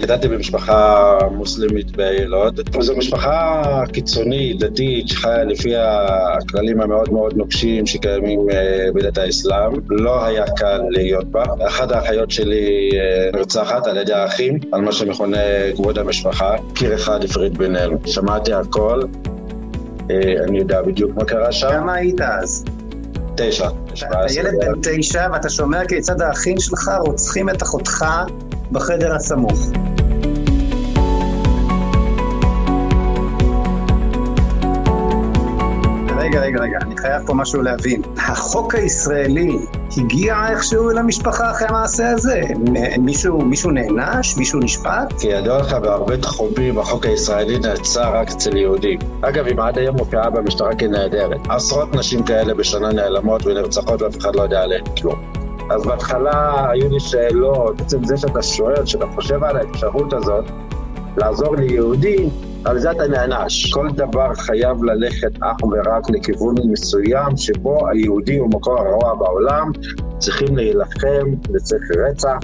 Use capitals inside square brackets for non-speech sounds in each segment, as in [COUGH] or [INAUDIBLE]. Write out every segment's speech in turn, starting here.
גדלתי במשפחה מוסלמית באילות. זו משפחה קיצונית, דתית, שחיה לפי הכללים המאוד מאוד נוקשים שקיימים אה, בדת האסלאם. לא היה קל להיות בה. אחת האחיות שלי אה, נרצחת על ידי האחים, על מה שמכונה כבוד המשפחה. קיר אחד הפריד בינינו. שמעתי הכל, אה, אני יודע בדיוק מה קרה שם. כמה היית אז? תשע. אתה ילד בן תשע ואתה שומע כיצד האחים שלך רוצחים את אחותך בחדר הסמוך. רגע, רגע, רגע, אני חייב פה משהו להבין. החוק הישראלי הגיע איכשהו למשפחה אחרי המעשה הזה? מישהו, מישהו נענש? מישהו נשפט? כידוע לך, בהרבה תחומים החוק הישראלי נעצר רק אצל יהודים. אגב, אם עד היום מופיעה במשטרה כנהדרת. עשרות נשים כאלה בשנה נעלמות ונרצחות ואף אחד לא יודע עליהן כלום. אז בהתחלה היו לי שאלות, בעצם זה שאתה שואל, שאתה חושב על האפשרות הזאת, לעזור ליהודי, על זה אתה נענש. כל דבר חייב ללכת אך ורק לכיוון מסוים שבו היהודי הוא מקור הרוע בעולם, צריכים להילחם וצריך רצח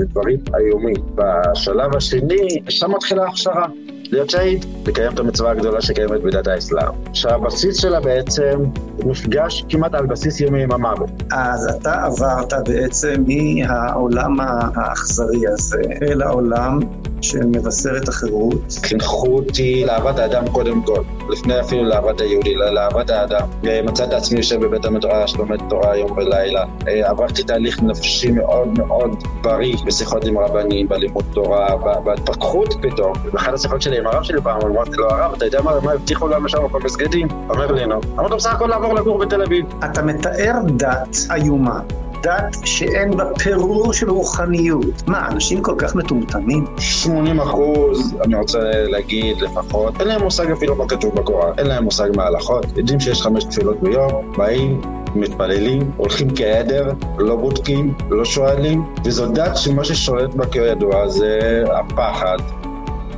ודברים איומים. בשלב השני, שם מתחילה ההכשרה. להיות שהיד, לקיים את המצווה הגדולה שקיימת בדת האסלאם. שהבסיס שלה בעצם מפגש כמעט על בסיס יומי עם המוות. אז אתה עברת בעצם מהעולם האכזרי הזה אל העולם שמבשר את החירות. חינכו אותי לאהבת האדם קודם כל, לפני אפילו לאהבת היהודי, לאהבת האדם. מצאתי עצמי יושב בבית המדרש, לומד תורה יום ולילה. אה, עברתי תהליך נפשי מאוד מאוד בריא בשיחות עם רבנים, בלימוד תורה, בהתפתחות פתאום. באחת השיחות שלי עם הרב שלי פעם, אמרתי לו, הרב, אתה יודע מה הבטיחו לנו שם במסגדים? אומר לי, נו. אמרתי לו, בסך הכל לעבור לגור בתל אביב. אתה מתאר דת איומה. דת שאין בה פירור של רוחניות. מה, אנשים כל כך מטומטמים? 80 אחוז, אני רוצה להגיד לפחות, אין להם מושג אפילו מה כתוב בקוראן, אין להם מושג מההלכות, יודעים שיש חמש תפילות ביום, באים, מתפללים, הולכים כעדר, לא בודקים, לא שואלים, וזו דת שמה ששולט בה כידוע זה הפחד,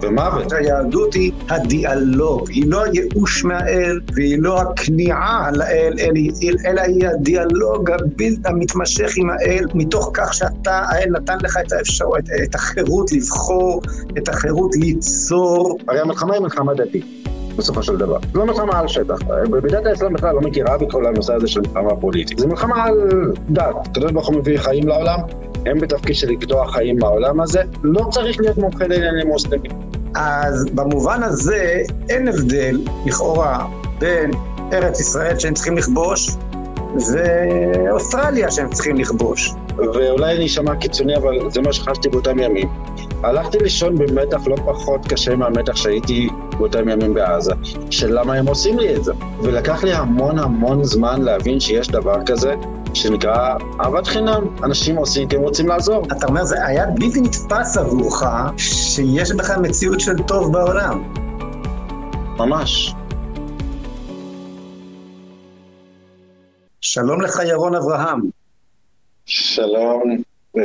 ומוות. היהדות היא הדיאלוג, היא לא הייאוש מהאל והיא לא הכניעה לאל, אלא היא הדיאלוג המתמשך עם האל, מתוך כך שאתה, האל נתן לך את האפשרות, את החירות לבחור, את החירות ליצור. הרי המלחמה היא מלחמה דתית. בסופו של דבר. זו לא מלחמה על שטח. בדת האסלאם בכלל לא מכירה בכל הנושא הזה של מלחמה פוליטית. זו מלחמה על דת. הקדוש ברוך הוא מביא חיים לעולם, הם בתפקיד של לקדוח חיים מהעולם הזה. לא צריך להיות מומחה לעניינים מוסלמים. אז במובן הזה אין הבדל, לכאורה, בין ארץ ישראל שהם צריכים לכבוש ואוסטרליה שהם צריכים לכבוש. ואולי אני אשמע קיצוני, אבל זה מה שחשתי באותם ימים. הלכתי לישון במתח לא פחות קשה מהמתח שהייתי באותם ימים בעזה, של למה הם עושים לי את זה. ולקח לי המון המון זמן להבין שיש דבר כזה, שנקרא אהבת חינם. אנשים עושים כי הם רוצים לעזור. אתה אומר, זה היה בלתי נתפס עבורך שיש בכלל מציאות של טוב בעולם. ממש. שלום לך, ירון אברהם. שלום, אה,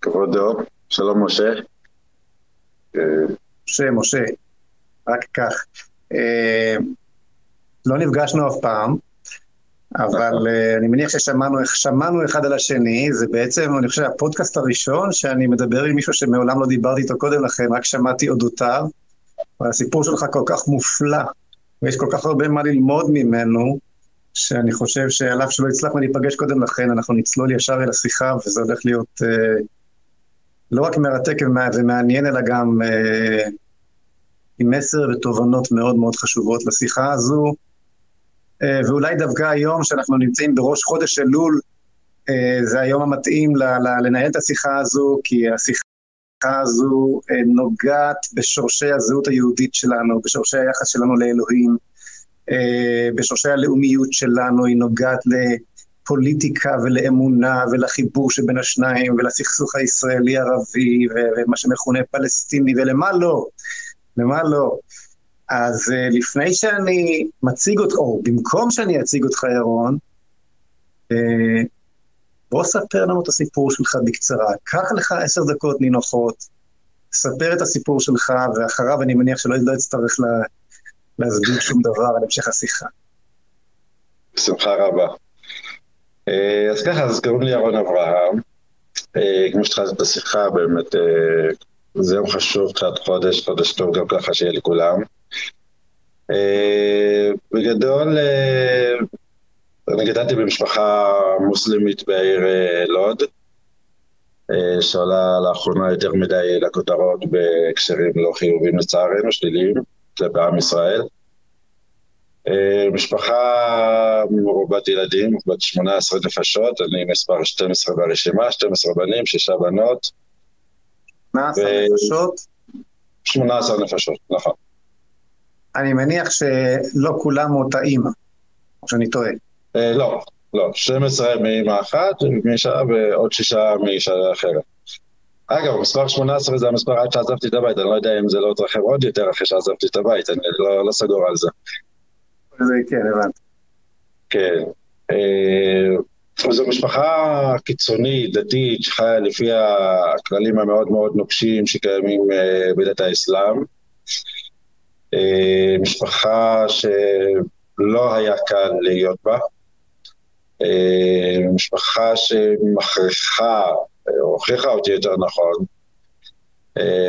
כבודו. שלום, משה. אה, משה, משה, רק כך. אה, לא נפגשנו אף פעם, אבל נכון. אה, אני מניח ששמענו אחד על השני, זה בעצם, אני חושב, הפודקאסט הראשון שאני מדבר עם מישהו שמעולם לא דיברתי איתו קודם לכן, רק שמעתי אודותיו, והסיפור שלך כל כך מופלא, ויש כל כך הרבה מה ללמוד ממנו, שאני חושב שעל אף שלא הצלחנו להיפגש קודם לכן, אנחנו נצלול ישר אל השיחה, וזה הולך להיות אה, לא רק מרתק ומעניין, אלא גם אה, עם מסר ותובנות מאוד מאוד חשובות לשיחה הזו. אה, ואולי דווקא היום, שאנחנו נמצאים בראש חודש אלול, אה, זה היום המתאים לנהל את השיחה הזו, כי השיחה הזו אה, נוגעת בשורשי הזהות היהודית שלנו, בשורשי היחס שלנו לאלוהים, בשורשי הלאומיות שלנו, היא נוגעת לפוליטיקה ולאמונה ולחיבור שבין השניים ולסכסוך הישראלי-ערבי ומה שמכונה פלסטיני ולמה לא, למה לא. אז uh, לפני שאני מציג אותך, או במקום שאני אציג אותך, ירון, uh, בוא ספר לנו את הסיפור שלך בקצרה. קח לך עשר דקות נינוחות, ספר את הסיפור שלך, ואחריו אני מניח שלא לא אצטרך לה, להסביר שום דבר על המשך השיחה. בשמחה רבה. Uh, אז ככה, אז קוראים לי ירון אברהם. כמו שהתחלתי את השיחה, באמת, זה יום חשוב, תחילת חודש, חודש טוב גם ככה שיהיה לכולם. אה, בגדול, אה, אני גדלתי במשפחה מוסלמית בעיר לוד, שעולה לאחרונה יותר מדי לכותרות בהקשרים לא חיובים לצערנו, שליליים, כלפי עם ישראל. משפחה מרובת ילדים, בת 18 נפשות, אני מספר 12 ברשימה, 12 בנים, שישה בנות. 18 נפשות? 18 נפשות, נכון. אני מניח שלא כולם מאותה אימא, או שאני טועה. אה, לא, לא, 12 מאימא אחת, מאישה ועוד שישה מאישה אחרת. אגב, מספר 18 זה המספר עד שעזבתי את הבית, אני לא יודע אם זה לא התרחב עוד יותר אחרי שעזבתי את הבית, אני לא, לא סגור על זה. זה כן, הבנתי. כן. זו משפחה קיצונית, דתית, שחיה לפי הכללים המאוד מאוד נוקשים שקיימים אה, בדת האסלאם. אה, משפחה שלא היה קל להיות בה. אה, משפחה שמכריחה, או הוכיחה אותי יותר נכון,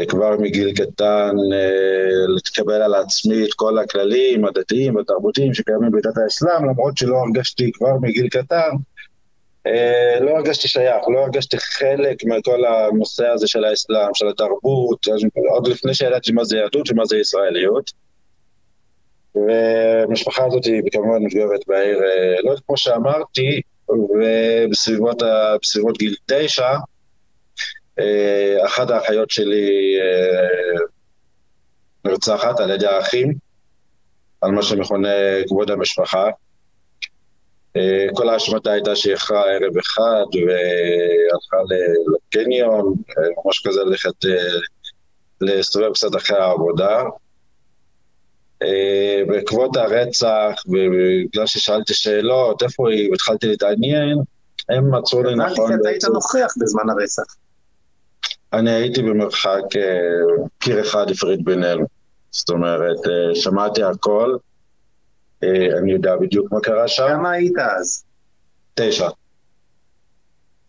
כבר מגיל קטן להתקבל על עצמי את כל הכללים הדתיים והתרבותיים שקיימים בדת האסלאם, למרות שלא הרגשתי כבר מגיל קטן לא הרגשתי שייך, לא הרגשתי חלק מכל הנושא הזה של האסלאם, של התרבות, עוד לפני שידעתי מה זה יהדות ומה זה ישראליות. והמשפחה הזאת היא כמובן מתגוררת בעיר אה, לא כמו שאמרתי, ובסביבות בסביבות גיל תשע, אה, אחת האחיות שלי נרצחת על ידי האחים, על מה שמכונה כבוד המשפחה. אה, כל ההשמטה הייתה שאיחרה ערב אחד והלכה לקניון, אה, ממש כזה ללכת אה, להסתובב קצת אחרי העבודה. בעקבות הרצח, ובגלל ששאלתי שאלות, איפה היא, והתחלתי להתעניין, הם מצאו לי נכון... הבנתי שאתה היית נוכח בזמן הרצח. אני הייתי במרחק קיר אחד הפריד בינינו. זאת אומרת, שמעתי הכל, אני יודע בדיוק מה קרה שם. כמה היית אז? תשע.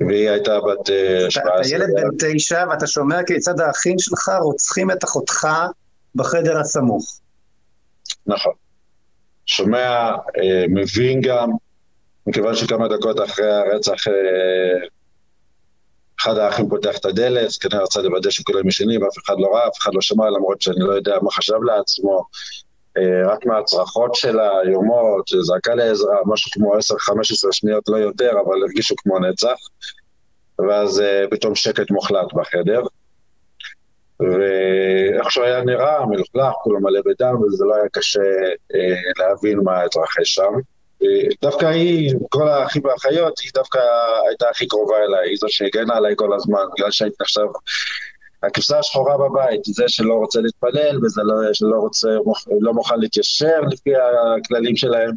והיא הייתה בת 17. אה, אתה ילד בן תשע ואתה שומע כיצד האחים שלך רוצחים את אחותך בחדר הסמוך. נכון. שומע, אה, מבין גם, מכיוון שכמה דקות אחרי הרצח אחד האחים פותח את הדלת, כנראה רצה לוודא שכולם ישנים, אף אחד לא ראה, אף אחד לא שמע, למרות שאני לא יודע מה חשב לעצמו. אה, רק מהצרחות שלה, יומות, זעקה לעזרה, משהו כמו 10-15 שניות, לא יותר, אבל הרגישו כמו נצח. ואז אה, פתאום שקט מוחלט בחדר. ואיך שהוא היה נראה, מלוכלך, כולו מלא בדם, וזה לא היה קשה אה, להבין מה התרחש שם. דווקא היא, כל האחים והאחיות, היא דווקא הייתה הכי קרובה אליי, היא זו שהגנה עליי כל הזמן, בגלל שהייתי עכשיו הכבשה השחורה בבית, זה שלא רוצה להתפלל וזה לא, שלא רוצה, לא מוכן להתיישר לפי הכללים שלהם.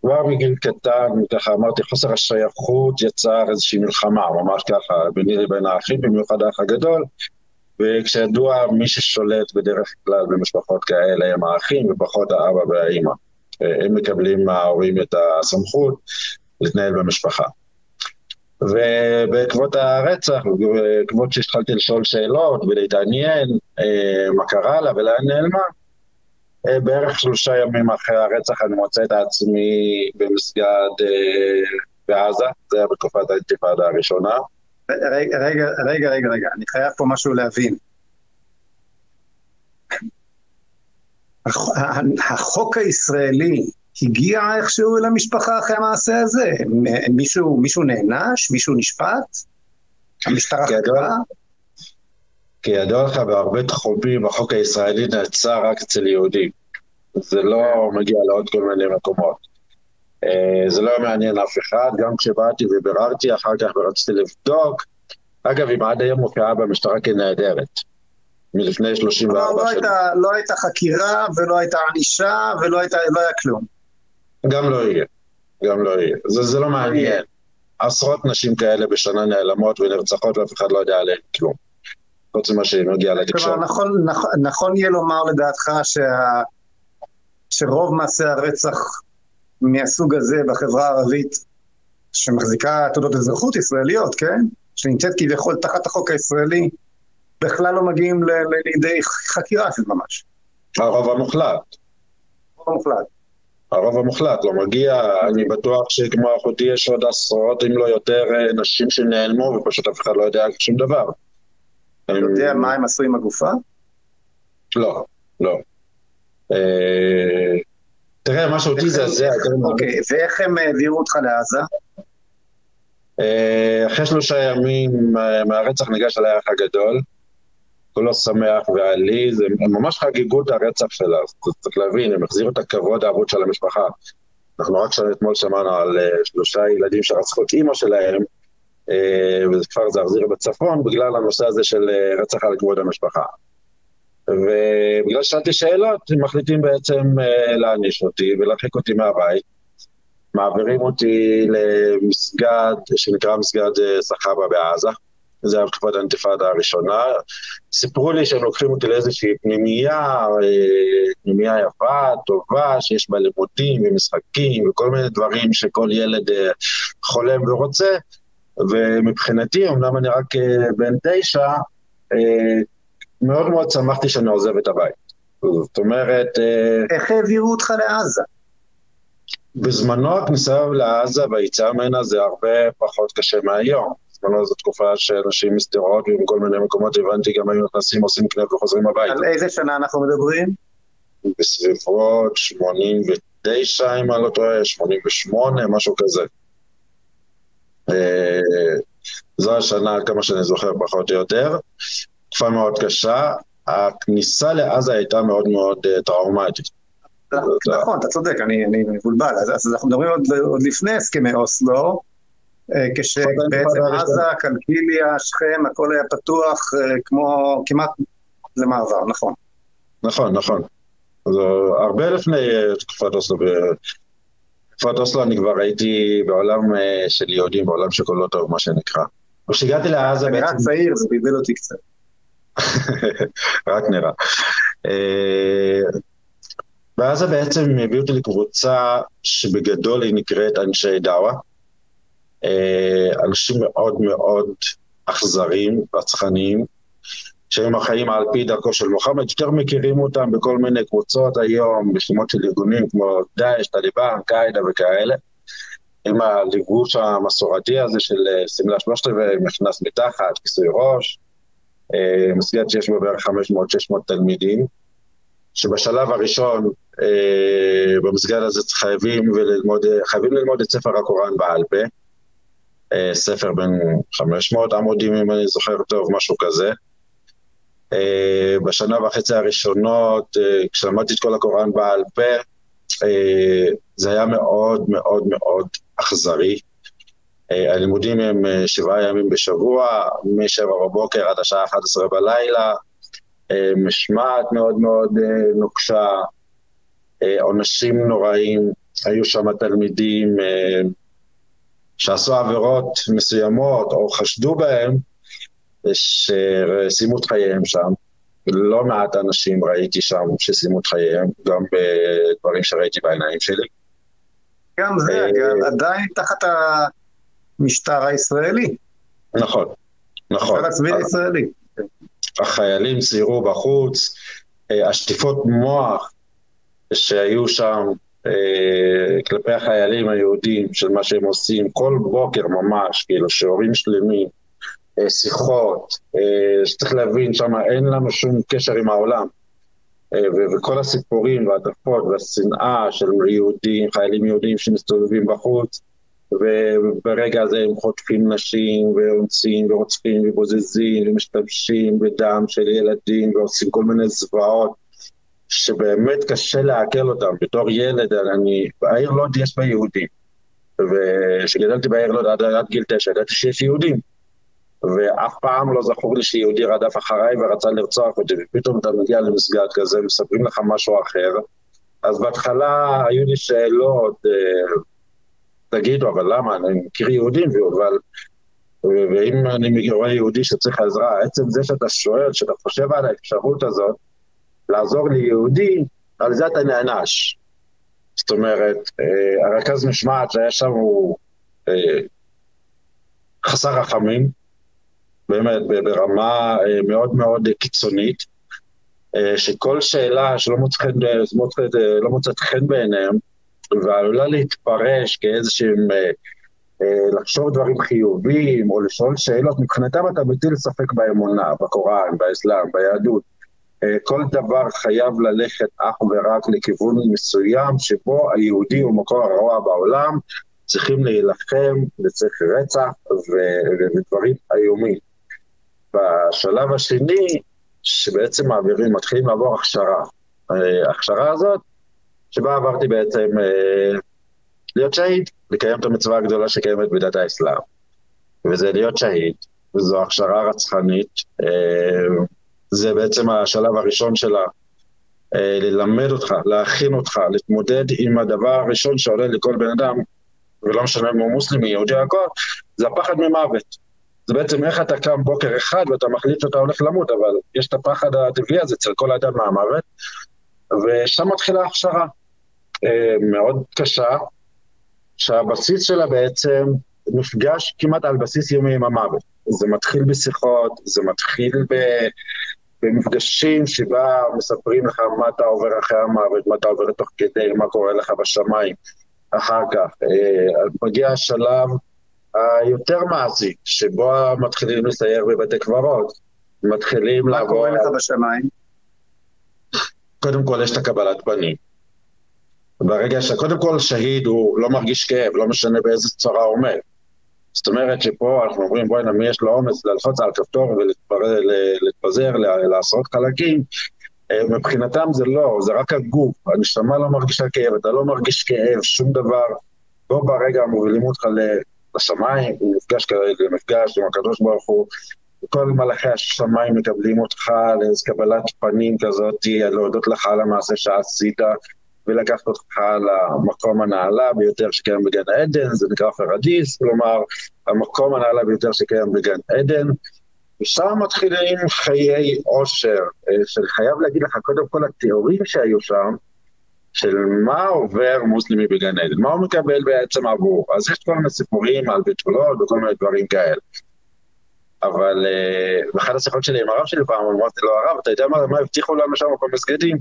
כבר מגיל קטן, ככה אמרתי, חוסר השייכות יצר איזושהי מלחמה, ממש ככה, ביני לבין האחים, במיוחד האח הגדול, וכשידוע מי ששולט בדרך כלל במשפחות כאלה הם האחים ופחות האבא והאימא. הם מקבלים מההורים את הסמכות להתנהל במשפחה. ובעקבות הרצח, בעקבות שהתחלתי לשאול שאלות ולהתעניין אה, מה קרה לה ולאן נעלמה, אה, בערך שלושה ימים אחרי הרצח אני מוצא את עצמי במסגד אה, בעזה, זה היה בתקופת האינתיפאדה הראשונה. רגע, רגע, רגע, רגע, רגע, אני חייב פה משהו להבין. החוק הישראלי הגיע איכשהו אל המשפחה אחרי המעשה הזה? מישהו, מישהו נענש? מישהו נשפט? המשטרה חקרה? כידוע לך, בהרבה תחומים החוק הישראלי נעצר רק אצל יהודים. זה לא מגיע לעוד כל מיני מקומות. אה, זה לא מעניין אף אחד, גם כשבאתי וביררתי אחר כך ורציתי לבדוק, אגב, אם עד היום מופיעה במשטרה כנעדרת, מלפני 34 לא, לא שנים. לא הייתה חקירה ולא הייתה ענישה ולא לא היה כלום. גם לא יהיה. גם לא יהיה. זה, זה לא מעניין. עשרות נשים כאלה בשנה נעלמות ונרצחות ואף אחד לא יודע עליהן כלום. חוץ ממה שמגיע לתקשורת. נכון, נכון, נכון יהיה לומר לדעתך שה... שרוב מעשי הרצח מהסוג הזה בחברה הערבית, שמחזיקה תעודות אזרחות ישראליות, כן? שנמצאת כביכול תחת החוק הישראלי, בכלל לא מגיעים לידי חקירה של ממש. הרוב המוחלט. הרוב המוחלט. הרוב המוחלט לא מגיע, אני בטוח שכמו אחותי יש עוד עשרות אם לא יותר אה, נשים שנעלמו ופשוט אף אחד לא יודע שום דבר. אתה יודע מה הם עשו עם הגופה? לא, לא. אה, תראה, מה שאותי זה זה... אוקיי, ואיך הם העבירו אותך לעזה? אה, אחרי שלושה ימים מהרצח ניגש אליי האח הגדול. כולו שמח ועליז, הם ממש חגגו את הרצח שלה, צריך להבין, הם החזירו את הכבוד האבוד של המשפחה. אנחנו רק אתמול שמענו על uh, שלושה ילדים שרצחו את אימא שלהם, uh, וזה כפר זרזיר בצפון, בגלל הנושא הזה של uh, רצח על כבוד המשפחה. ובגלל ששאלתי שאלות, הם מחליטים בעצם להעניש אותי ולהרחיק אותי מהבית. מעבירים אותי למסגד שנקרא מסגד סחבא בעזה. זה היה בתקופת האינתיפאדה הראשונה. סיפרו לי שהם לוקחים אותי לאיזושהי פנימייה, אה, פנימייה יפה, טובה, שיש בה לימודים ומשחקים וכל מיני דברים שכל ילד אה, חולם ורוצה, ומבחינתי, אמנם אני רק אה, בן תשע, מאוד מאוד שמחתי שאני עוזב את הבית. זאת אומרת... איך העבירו אותך לעזה? בזמנו הכניסה לעזה והיציאה ממנה זה הרבה פחות קשה מהיום. בזמנו זו תקופה שאנשים משדרות ומכל מיני מקומות הבנתי גם היו נכנסים, עושים קניות וחוזרים הביתה. על איזה שנה אנחנו מדברים? בסביבות 89, אם אני לא טועה, 88, משהו כזה. אה, זו השנה, כמה שאני זוכר, פחות או יותר. תקופה מאוד קשה. הכניסה לעזה הייתה מאוד מאוד אה, טראומטית. נכון, אתה צודק, אני מבולבל. אז אנחנו מדברים עוד לפני הסכמי אוסלו. אה, כשבעצם עזה, קלקיליה, שכם, הכל היה פתוח אה, כמו כמעט למעבר, נכון. נכון, נכון. אז אה, הרבה לפני תקופת אוסלו, בתקופת אוסלו אני כבר הייתי בעולם של יהודים, בעולם שכולו טוב, מה שנקרא. וכשהגעתי לעזה בעצם... אני רק צעיר, זה בלבל אותי קצת. [LAUGHS] רק נראה. בעזה בעצם הביאו אותי לקבוצה שבגדול היא נקראת אנשי דאווה. אה, אנשים מאוד מאוד אכזריים, רצחניים, שהם החיים על פי דרכו של מוחמד, יותר מכירים אותם בכל מיני קבוצות היום, בשמות של ארגונים כמו דאעש, טליבן, קאידה וכאלה, עם הליבוש המסורתי הזה של אה, שמלה שלושת רבעי, מכנס מתחת, כיסוי ראש, אה, מסגרת שיש בה בערך 500-600 תלמידים, שבשלב הראשון במסגרת הזה חייבים, וללמוד, חייבים ללמוד את ספר הקוראן בעל פה, ספר בין 500 עמודים, אם אני זוכר טוב, משהו כזה. אה, בשנה וחצי הראשונות, אה, כשלמדתי את כל הקוראן בעל פה, זה היה מאוד מאוד מאוד אכזרי. הלימודים הם שבעה ימים בשבוע, מ-7 בבוקר עד השעה 11 בלילה, משמעת מאוד מאוד נוקשה, עונשים נוראים, היו שם תלמידים שעשו עבירות מסוימות או חשדו בהם, שסיימו את חייהם שם. לא מעט אנשים ראיתי שם שסיימו את חייהם, גם בדברים שראיתי בעיניים שלי. גם זה, אה, אגב, עדיין תחת המשטר הישראלי. נכון, נכון. הצבאי הישראלי. החיילים סיירו בחוץ, אה, השטיפות מוח שהיו שם אה, כלפי החיילים היהודים של מה שהם עושים כל בוקר ממש, כאילו שהורים שלמים, אה, שיחות, אה, שצריך להבין שם אין לנו שום קשר עם העולם. וכל הסיפורים וההטפות והשנאה של יהודים, חיילים יהודים שמסתובבים בחוץ, וברגע הזה הם חוטפים נשים ואונסים ורוצחים ובוזזים ומשתמשים בדם של ילדים ועושים כל מיני זוועות. שבאמת קשה לעכל אותם. בתור ילד, אני, בעיר לוד יש בה יהודים. וכשגדלתי בעיר לוד עד, עד גיל תשע, ידעתי שיש יהודים. ואף פעם לא זכור לי שיהודי רדף אחריי ורצה לרצוח אותי, ופתאום אתה מגיע למסגד כזה, מספרים לך משהו אחר. אז בהתחלה היו לי שאלות, אה, תגידו, אבל למה? אני מכיר יהודים, אבל... ואם אני רואה יהודי שצריך עזרה, עצם זה שאתה שואל, שאתה חושב על האפשרות הזאת, לעזור ליהודי, על זה אתה נענש. זאת אומרת, אה, הרכז משמעת שהיה שם הוא אה, חסר רחמים, באמת ברמה מאוד מאוד קיצונית, שכל שאלה שלא מוצאת חן, לא מוצאת חן בעיניהם, ועלולה להתפרש כאיזשהם, לחשוב דברים חיוביים או לשאול שאלות, מבחינתם אתה מטיל ספק באמונה, בקוראן, באסלאם, ביהדות. כל דבר חייב ללכת אך ורק לכיוון מסוים שבו היהודי הוא מקור הרוע בעולם, צריכים להילחם וצריך רצח ודברים איומים. בשלב השני, שבעצם מעבירים, מתחילים לעבור הכשרה. ההכשרה הזאת, שבה עברתי בעצם אה, להיות שהיד, לקיים את המצווה הגדולה שקיימת בדת האסלאם. וזה להיות שהיד, וזו הכשרה רצחנית. זה בעצם השלב הראשון שלה, אה, ללמד אותך, להכין אותך, להתמודד עם הדבר הראשון שעולה לכל בן אדם, ולא משנה אם הוא מוסלמי, יהודי הכל, זה הפחד ממוות. זה בעצם איך אתה קם בוקר אחד ואתה מחליט שאתה הולך למות, אבל יש את הפחד הטבעי הזה אצל כל אדם מהמוות, ושם מתחילה הכשרה אה, מאוד קשה, שהבסיס שלה בעצם נפגש כמעט על בסיס יומי עם המוות. זה מתחיל בשיחות, זה מתחיל ב... במפגשים שבה מספרים לך מה אתה עובר אחרי המוות, מה אתה עובר תוך כדי, מה קורה לך בשמיים אחר כך. אה, מגיע השלב היותר מעשי, שבו מתחילים לסייר בבתי קברות, מתחילים לעבור... מה קורה לך בשמיים? קודם כל יש את הקבלת פנים. ברגע ש... קודם כל שהיד הוא לא מרגיש כאב, לא משנה באיזה צרה הוא עומד. זאת אומרת שפה אנחנו אומרים, בואי מי יש לו אומץ ללחוץ על כפתור ולהתפזר לעשרות חלקים, אה, מבחינתם זה לא, זה רק הגוף, הנשמה לא מרגישה כאב, אתה לא מרגיש כאב, שום דבר. בו ברגע מובילים אותך לשמיים, מפגש כרגע, מפגש עם הקדוש ברוך הוא, כל מלאכי השמיים מקבלים אותך לאיזו קבלת פנים כזאת, להודות לך על המעשה שעשית, ולקחת אותך למקום הנעלה ביותר שקיים בגן עדן, זה נקרא פרדיס, כלומר, המקום הנעלה ביותר שקיים בגן עדן, ושם מתחילים חיי עושר, אה, שחייב להגיד לך, קודם כל התיאורים שהיו שם, של מה עובר מוסלמי בגן עדן, מה הוא מקבל בעצם עבור. אז יש כל מיני סיפורים על בתולות וכל מיני דברים כאלה. אבל אה, באחת השיחות שלי עם הרב שלי פעם, אמרתי לו, הרב, אתה יודע מה, מה הבטיחו לנו שם במסגדים?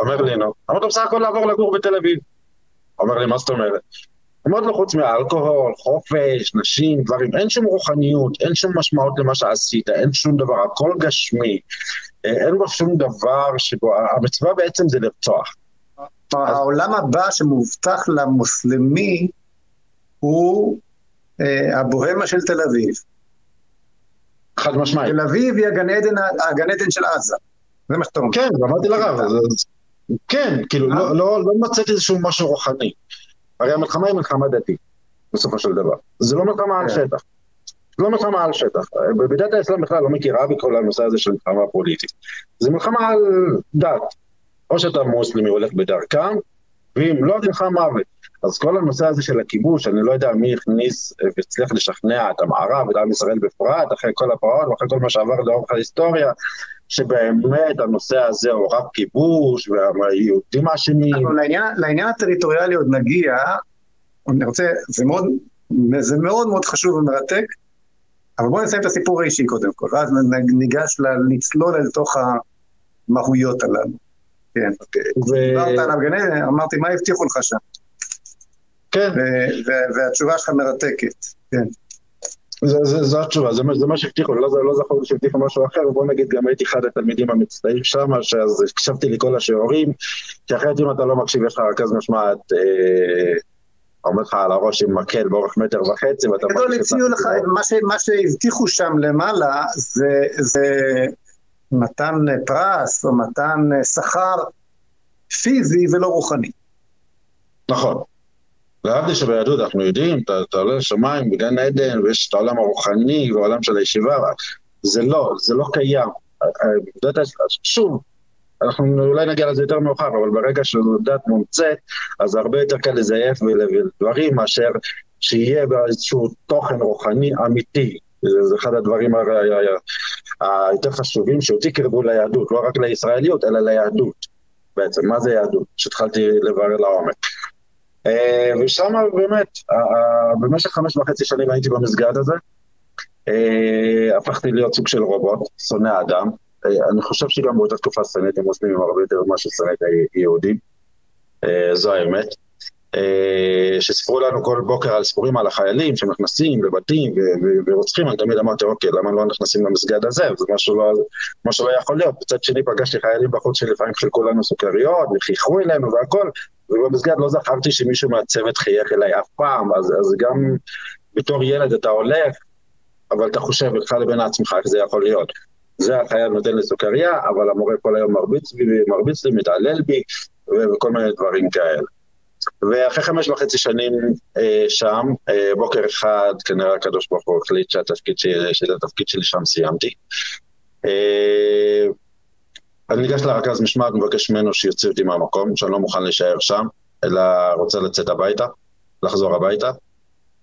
אומר לי, נו. אמרתי לו, בסך הכל לעבור לגור בתל אביב. אומר לי, מה זאת אומרת? אמרתי לו, חוץ מאלכוהול, חופש, נשים, דברים, אין שום רוחניות, אין שום משמעות למה שעשית, אין שום דבר, הכל גשמי. אה, אין בו שום דבר שבו, המצווה בעצם זה לרצוח. העולם הבא שמובטח למוסלמי הוא אה, הבוהמה של תל אביב. חד משמעית. תל אביב היא הגן עדן של עזה. זה מה שאתה אומר. כן, אמרתי לרב, כן, כאילו, לא, לא, לא מצאתי איזשהו משהו רוחני. הרי המלחמה היא מלחמה דתית, בסופו של דבר. זה לא מלחמה על כן. שטח. לא מלחמה על שטח. בדת האסלאם בכלל לא מכירה בכל הנושא הזה של מלחמה פוליטית. זה מלחמה על דת. או שאתה מוסלמי הולך בדרכם, ואם לא, תלך מוות. אז כל הנושא הזה של הכיבוש, אני לא יודע מי הכניס והצליח לשכנע את המערב ואת עם ישראל בפרט, אחרי כל הפרעות ואחרי כל מה שעבר לאורך ההיסטוריה, שבאמת הנושא הזה הוא רק כיבוש והיהודים אשמים. לעניין, לעניין הטריטוריאלי עוד נגיע, אני רוצה, זה מאוד, זה מאוד מאוד חשוב ומרתק, אבל בואו נסיים את הסיפור האישי קודם כל, ואז ניגש לצלול אל תוך המהויות הללו. כן. דיברת על הפגנה, אמרתי, מה הבטיחו לך שם? כן. והתשובה שלך מרתקת, כן. זו התשובה, זה, זה מה שהבטיחו, לא, לא זכור לי שהבטיחו משהו אחר, ובוא נגיד גם הייתי אחד התלמידים המצטעים שם, שאז הקשבתי לכל השיעורים, כי אחרת אם אתה לא מקשיב יש לך רכז משמעת, אה, עומד לך על הראש עם מקל באורך מטר וחצי, ואתה... גדול הציעו לך, מה, ש, מה שהבטיחו שם למעלה זה, זה מתן פרס או מתן שכר פיזי ולא רוחני. נכון. להבדיל שביהדות אנחנו יודעים, אתה, אתה עולה לשמיים בגן עדן ויש את העולם הרוחני והעולם של הישיבה, זה לא, זה לא קיים. שוב, אנחנו אולי נגיע לזה יותר מאוחר, אבל ברגע שזו דת מומצאת, אז הרבה יותר קל לזייף ולדברים מאשר שיהיה באיזשהו תוכן רוחני אמיתי. זה אחד הדברים היותר חשובים שאותי קרבו ליהדות, לא רק לישראליות, אלא ליהדות בעצם. מה זה יהדות? שהתחלתי לברר לעומק. אה, ושם באמת, במשך חמש וחצי שנים הייתי במסגד הזה. אה, הפכתי להיות סוג של רובוט, שונא אדם. אה, אני חושב שגם באותה תקופה שנאתי מוסלמים הרבה יותר ממה ששנאתי יהודים, זו האמת. שסיפרו לנו כל בוקר על סיפורים על החיילים שנכנסים לבתים ורוצחים, אני תמיד אמרתי, אוקיי, למה לא נכנסים למסגד הזה? זה משהו לא, משהו לא יכול להיות. מצד שני פגשתי חיילים בחוץ שלפעמים חילקו לנו סוכריות וחייכו אלינו והכל, ובמסגד לא זכרתי שמישהו מהצוות חייך אליי אף פעם, אז, אז גם בתור ילד אתה הולך, אבל אתה חושב בינך לבין עצמך איך זה יכול להיות. זה החייל נותן לי סוכריה, אבל המורה כל היום מרביץ בי, מרביץ לי, מתעלל בי, וכל מיני דברים כאלה. ואחרי חמש וחצי שנים אה, שם, אה, בוקר אחד כנראה הקדוש ברוך הוא החליט שהתפקיד שלי, שלי שם סיימתי. אה, אני ניגש לרכז משמעת, מבקש ממנו שיוציא אותי מהמקום, שאני לא מוכן להישאר שם, אלא רוצה לצאת הביתה, לחזור הביתה.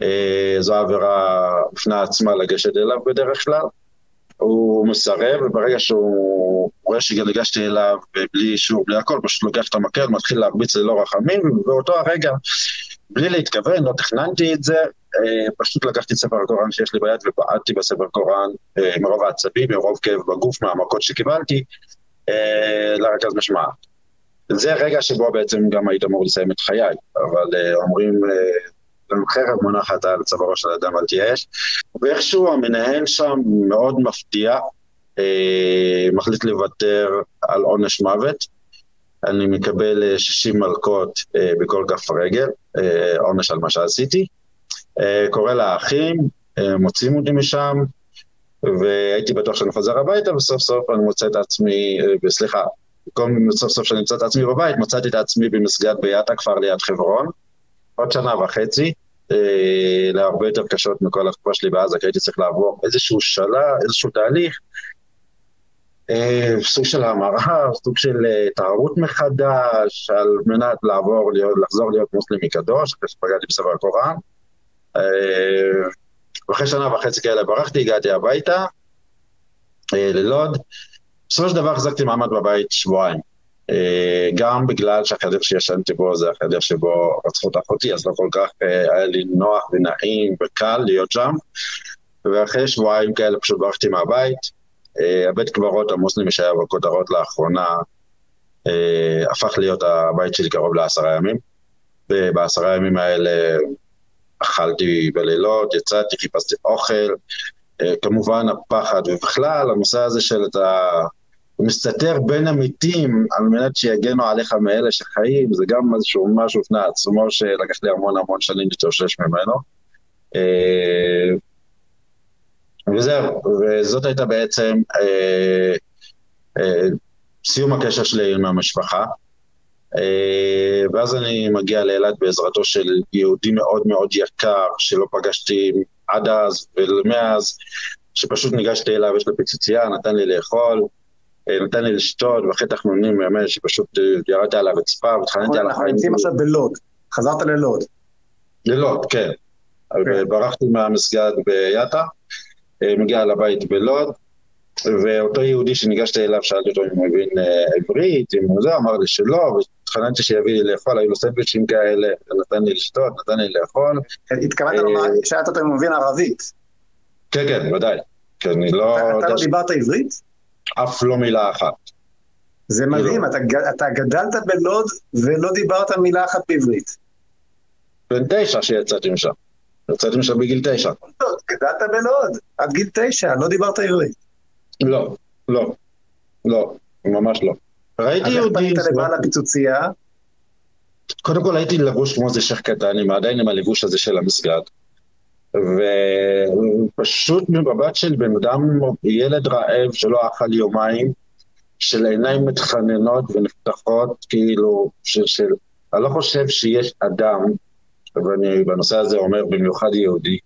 אה, זו עבירה בפני עצמה לגשת אליו בדרך כלל. הוא מסרב, וברגע שהוא רואה שניגשתי אליו בלי אישור, בלי הכל, פשוט לוקח את המקל, מתחיל להרביץ ללא רחמים, ובאותו הרגע, בלי להתכוון, לא תכננתי את זה, אה, פשוט לקחתי את ספר הקוראן שיש לי ביד ובעטתי בספר קוראן אה, מרוב העצבים, מרוב כאב בגוף, מהמכות שקיבלתי, לרכז משמעת. זה רגע שבו בעצם גם היית אמור לסיים את חיי, אבל אומרים חרב מונחת על צווארו של אדם אל תייאש, ואיכשהו המנהל שם מאוד מפתיע, אה, מחליט לוותר על עונש מוות. אני מקבל 60 אה, מלקות אה, בכל כף רגל, אה, עונש על מה שעשיתי. אה, קורא לאחים, אה, מוצאים אותי משם, והייתי בטוח שאני חוזר הביתה, וסוף סוף אני מוצא את עצמי, אה, סליחה, במקום סוף סוף שאני מוצא את עצמי בבית, מצאתי את עצמי במסגד ביאטה, כפר ליד חברון. עוד שנה וחצי, אה, להרבה יותר קשות מכל התקופה שלי בעזה, כי הייתי צריך לעבור איזשהו שלב, איזשהו תהליך, אה, סוג של המרה, סוג של אה, התערות מחדש, על מנת לעבור, להיות, לחזור להיות מוסלמי קדוש, אחרי שפגעתי בספר הקוראן. אה, ואחרי שנה וחצי כאלה ברחתי, הגעתי הביתה, אה, ללוד. בסופו של דבר החזקתי מעמד בבית שבועיים. אה, גם בגלל שהחדר שישנתי בו זה החדר שבו רצחו את אחותי, אז לא כל כך אה, היה לי נוח ונעים וקל להיות שם. ואחרי שבועיים כאלה פשוט ברחתי מהבית. הבית קברות המוסלמי שהיה בכותרות לאחרונה הפך להיות הבית שלי קרוב לעשרה ימים. ובעשרה ימים האלה אכלתי בלילות, יצאתי, חיפשתי אוכל. כמובן הפחד, ובכלל הנושא הזה של את ה... הוא מסתתר בין המתים על מנת שיגנו עליך מאלה שחיים, זה גם איזשהו משהו בפני עצמו שלקח לי המון המון שנים להתאושש ממנו. אה, וזהו, וזאת הייתה בעצם אה, אה, סיום הקשר שלי עם המשפחה. ואז אני מגיע לאילת בעזרתו של יהודי מאוד מאוד יקר, שלא פגשתי עד אז ומאז, שפשוט ניגשתי אליו, יש לו פיצוצייה, נתן לי לאכול. אה, נתן לי לשתות, ואחרי תחנונים באמת שפשוט אה, ירדתי על הרצפה והתחננתי על החיים. אנחנו נמצאים עכשיו בלוד, חזרת ללוד. ללוד, כן. אוקיי. ברחתי מהמסגד ביאטה, אה, מגיע לבית בלוד, ואותו יהודי שניגשתי אליו, שאלתי אותו אם הוא מבין עברית, אם הוא זה, אמר לי שלא, והתחננתי שיביא לי לאכול, היו לו סנדוויצ'ים כאלה, נתן לי לשתות, נתן לי לאכול. התכוונת לומר, שאלת אותו אם הוא מבין ערבית. כן, כן, ודאי. כי אני לא... אתה לא דיברת עברית? אף לא מילה אחת. זה מדהים, אתה, אתה גדלת בלוד ולא דיברת מילה אחת בעברית. בן תשע שיצאתי משם. יצאתי משם בגיל תשע. גדלת בלוד, עד גיל תשע, לא דיברת עברית. לא, לא, לא, ממש לא. ראיתי יהודי... אז איך פנית לבעל הפיצוצייה? קודם כל הייתי לבוש כמו איזה שייח קטן, עם עדיין עם הלבוש הזה של המסגד. ופשוט ממבט של בן אדם, ילד רעב שלא אכל יומיים, של עיניים מתחננות ונפתחות, כאילו, של, של... אני לא חושב שיש אדם, ואני בנושא הזה אומר במיוחד יהודי,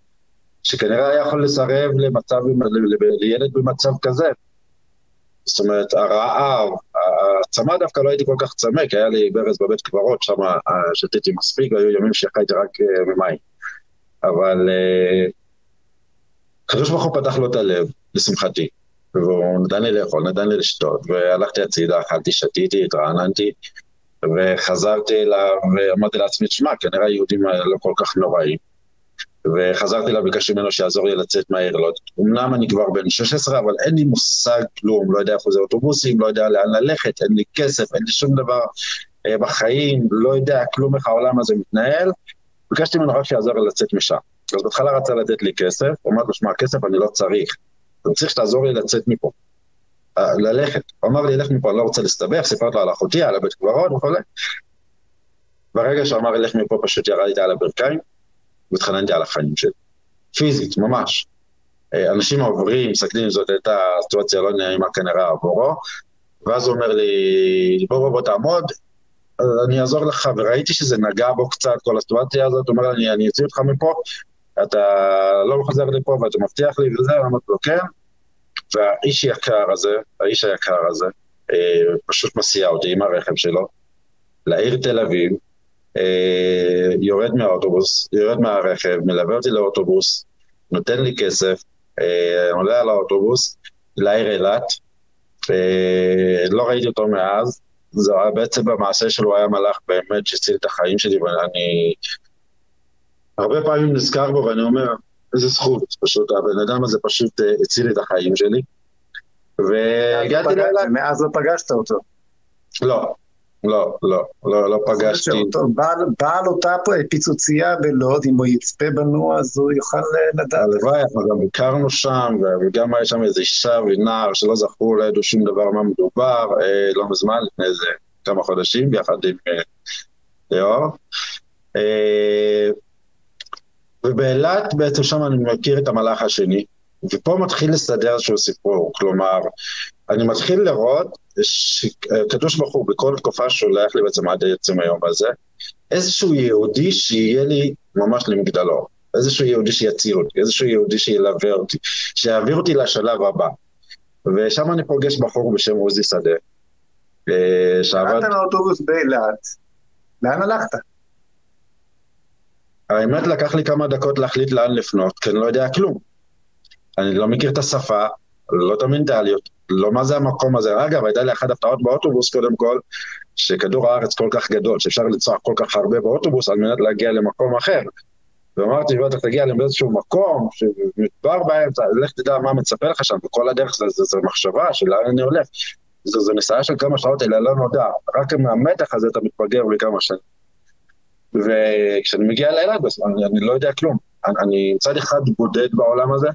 שכנראה היה יכול לסרב למצב, לילד במצב כזה. זאת אומרת, הרעב, הצמא דווקא לא הייתי כל כך צמא, כי היה לי ברז בבית קברות, שם שתיתי מספיק, והיו ימים שיכלתי רק. אה, אבל אה, הקדוש ברוך הוא פתח לו את הלב, לשמחתי, והוא נתן לי לאכול, נתן לי לשתות, והלכתי הצידה, אכלתי, שתיתי, התרעננתי, וחזרתי אליו ואמרתי לעצמי, תשמע, כנראה היהודים לא כל כך נוראים. וחזרתי אליו, ביקשתי ממנו שיעזור לי לצאת מהעיר לוד. אמנם אני כבר בן 16, אבל אין לי מושג כלום, לא יודע איפה זה אוטובוסים, לא יודע לאן ללכת, אין לי כסף, אין לי שום דבר אה, בחיים, לא יודע כלום איך העולם הזה מתנהל. ביקשתי ממנו רק שיעזור לי לצאת משם. אז בהתחלה רצה לתת לי כסף, אמרתי לו, שמע, כסף אני לא צריך, אני צריך שתעזור לי לצאת מפה. אה, ללכת. הוא אמר לי, לך מפה, אני לא רוצה להסתבך, סיפרתי לו על אחותי, על הבית קברות וכו'. ברגע שהוא אמר לי, לך מפה, פשוט ירדתי על הברכיים, והתחננתי על החיים שלי. פיזית, ממש. אה, אנשים עוברים, מסתכלים, זאת הייתה סיטואציה לא נעימה כנראה עבורו, ואז הוא אומר לי, בוא בוא בוא תעמוד, אני אעזור לך, וראיתי שזה נגע בו קצת, כל הסיטואציה הזאת, הוא אומר לי, אני אוציא אותך מפה, אתה לא חוזר לפה ואתה מבטיח לי וזה, אמרתי לו כן, והאיש יקר הזה, האיש היקר הזה, אה, פשוט מסיע אותי עם הרכב שלו לעיר תל אביב, יורד מהאוטובוס, יורד מהרכב, מלווה אותי לאוטובוס, נותן לי כסף, אה, עולה על האוטובוס לעיר אילת, אה, לא ראיתי אותו מאז, זה היה בעצם במעשה שלו היה מלאך באמת שהציל את החיים שלי ואני הרבה פעמים נזכר בו ואני אומר איזה זכות, פשוט הבן אדם הזה פשוט הציל את החיים שלי והגעתי לאילת. מאז לא פגשת אותו. לא, לא, לא, לא, לא פגשתי. בעל אותה פיצוצייה בלוד, אם הוא יצפה בנו, אז הוא יוכל לדעת. הלוואי, אנחנו גם הכרנו שם, וגם היה שם איזו אישה ונער שלא זכרו, לא ידעו שום דבר מה מדובר, אה, לא מזמן, לפני איזה כמה חודשים, ביחד עם אה, ליאור. אה, ובאילת בעצם שם אני מכיר את המלאך השני, ופה מתחיל לסדר איזשהו סיפור, כלומר, אני מתחיל לראות שקדוש ברוך הוא בכל תקופה שולח לי בעצם עד עצם היום הזה, איזשהו יהודי שיהיה לי ממש למגדלו, איזשהו יהודי שיציל אותי, איזשהו יהודי שילווה אותי, שיעביר אותי לשלב הבא. ושם אני פוגש בחור בשם עוזי שדה. אה, שעבד... הלכת לאוטובוס באילת, לאן הלכת? האמת לקח לי כמה דקות להחליט לאן לפנות, כי אני לא יודע כלום. אני לא מכיר את השפה, לא את המנטליות, לא מה זה המקום הזה. אגב, הייתה לי אחת הפתעות באוטובוס קודם כל, שכדור הארץ כל כך גדול, שאפשר לצרוח כל כך הרבה באוטובוס על מנת להגיע למקום אחר. ואמרתי, בטח תגיע לאיזשהו מקום, שמדבר באמצע, לך תדע מה מצפה לך שם, וכל הדרך זה, זה, זה מחשבה של לאן אני הולך. זו, נסיעה של כמה שעות אלה לא נודע, רק מהמתח הזה אתה מתפגר בכמה שנים. וכשאני מגיע לאילת, אני, אני לא יודע כלום. אני, אני מצד אחד בודד בעולם הזה,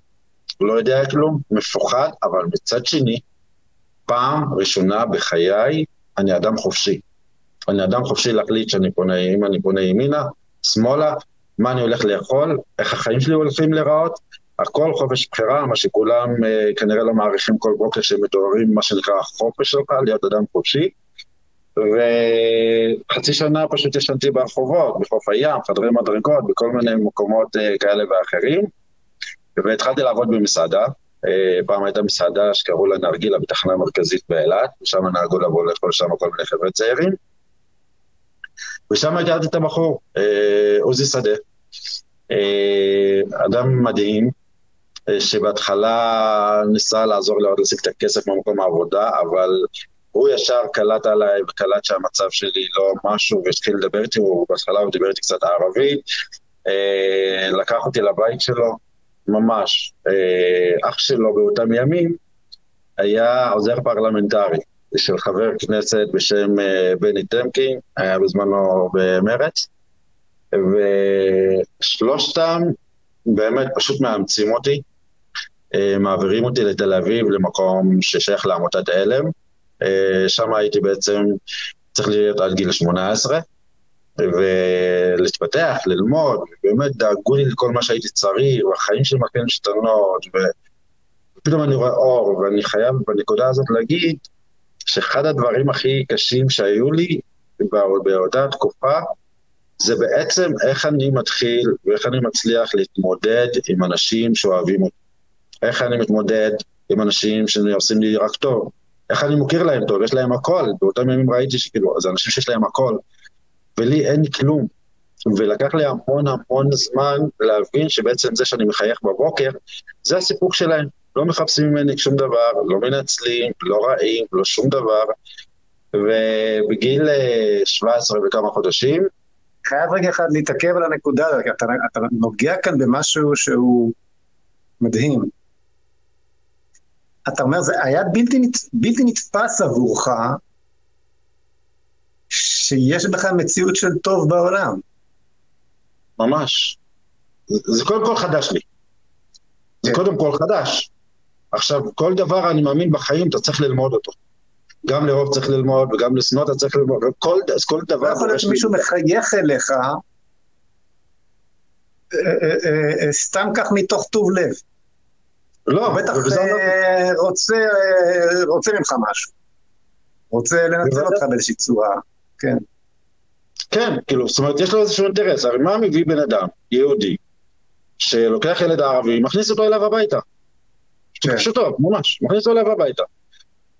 לא יודע כלום, מפוחד, אבל מצד שני, פעם ראשונה בחיי אני אדם חופשי. אני אדם חופשי להחליט שאני פונה, אם אני פונה ימינה, שמאלה, מה אני הולך לאכול, איך החיים שלי הולכים להיראות, הכל חופש בחירה, מה שכולם אה, כנראה לא מעריכים כל בוקר שהם מתעוררים, מה שנקרא החופש שלך, להיות אדם חופשי. וחצי שנה פשוט ישנתי ברחובות, בחוף הים, חדרי מדרגות, בכל מיני מקומות אה, כאלה ואחרים. והתחלתי לעבוד במסעדה. אה, פעם הייתה מסעדה שקראו לה נרגילה בתחנה המרכזית באילת, ושם נהגו לבוא לאכול שם כל מיני חבר'ה צעירים. ושם הכרתי את הבחור, אה, עוזי שדה. אה, אדם מדהים, שבהתחלה ניסה לעזור לי להשיג את הכסף ממקום העבודה, אבל הוא ישר קלט עליי וקלט שהמצב שלי לא משהו והתחיל לדבר איתי, הוא בהתחלה הוא דיבר איתי קצת ערבית, לקח אותי לבית שלו, ממש. אה, אח שלו באותם ימים היה עוזר פרלמנטרי של חבר כנסת בשם אה, בני טמקין, היה בזמנו במרץ, ושלושתם באמת פשוט מאמצים אותי, אה, מעבירים אותי לתל אביב למקום ששייך לעמותת עלם, שם הייתי בעצם צריך להיות עד גיל 18. ולהתפתח, ללמוד, באמת דאגו לי לכל מה שהייתי צריך, והחיים שלי מתחילים להשתנות, ופתאום אני רואה אור, ואני חייב בנקודה הזאת להגיד שאחד הדברים הכי קשים שהיו לי באותה תקופה, זה בעצם איך אני מתחיל ואיך אני מצליח להתמודד עם אנשים שאוהבים אותי. איך אני מתמודד עם אנשים שעושים לי רק טוב. איך אני מוכיר להם טוב, יש להם הכל. באותם ימים ראיתי שכאילו, זה אנשים שיש להם הכל. ולי אין כלום. ולקח לי המון המון זמן להבין שבעצם זה שאני מחייך בבוקר, זה הסיפוק שלהם. לא מחפשים ממני שום דבר, לא מנצלים, לא רעים, לא שום דבר. ובגיל 17 אה, וכמה חודשים, חייב רגע אחד להתעכב על הנקודה אתה, אתה נוגע כאן במשהו שהוא מדהים. אתה אומר, זה היה בלתי, בלתי נתפס עבורך שיש בכלל מציאות של טוב בעולם. ממש. זה, זה קודם כל חדש לי. זה כן. קודם כל חדש. עכשיו, כל דבר אני מאמין בחיים, אתה צריך ללמוד אותו. גם לאהוב צריך ללמוד, וגם לשנוא אתה צריך ללמוד, וכל אז כל דבר... לא יכול להיות שמישהו מחייך אליך, אה, אה, אה, סתם כך מתוך טוב לב. לא, בטח רוצה, רוצה ממך משהו. רוצה לנצל אותך באיזושהי צורה, כן. כן, כאילו, זאת אומרת, יש לו איזשהו אינטרס. הרי מה מביא בן אדם, יהודי, שלוקח ילד ערבי, מכניס אותו אליו הביתה. כן. פשוטו, ממש, מכניס אותו אליו הביתה.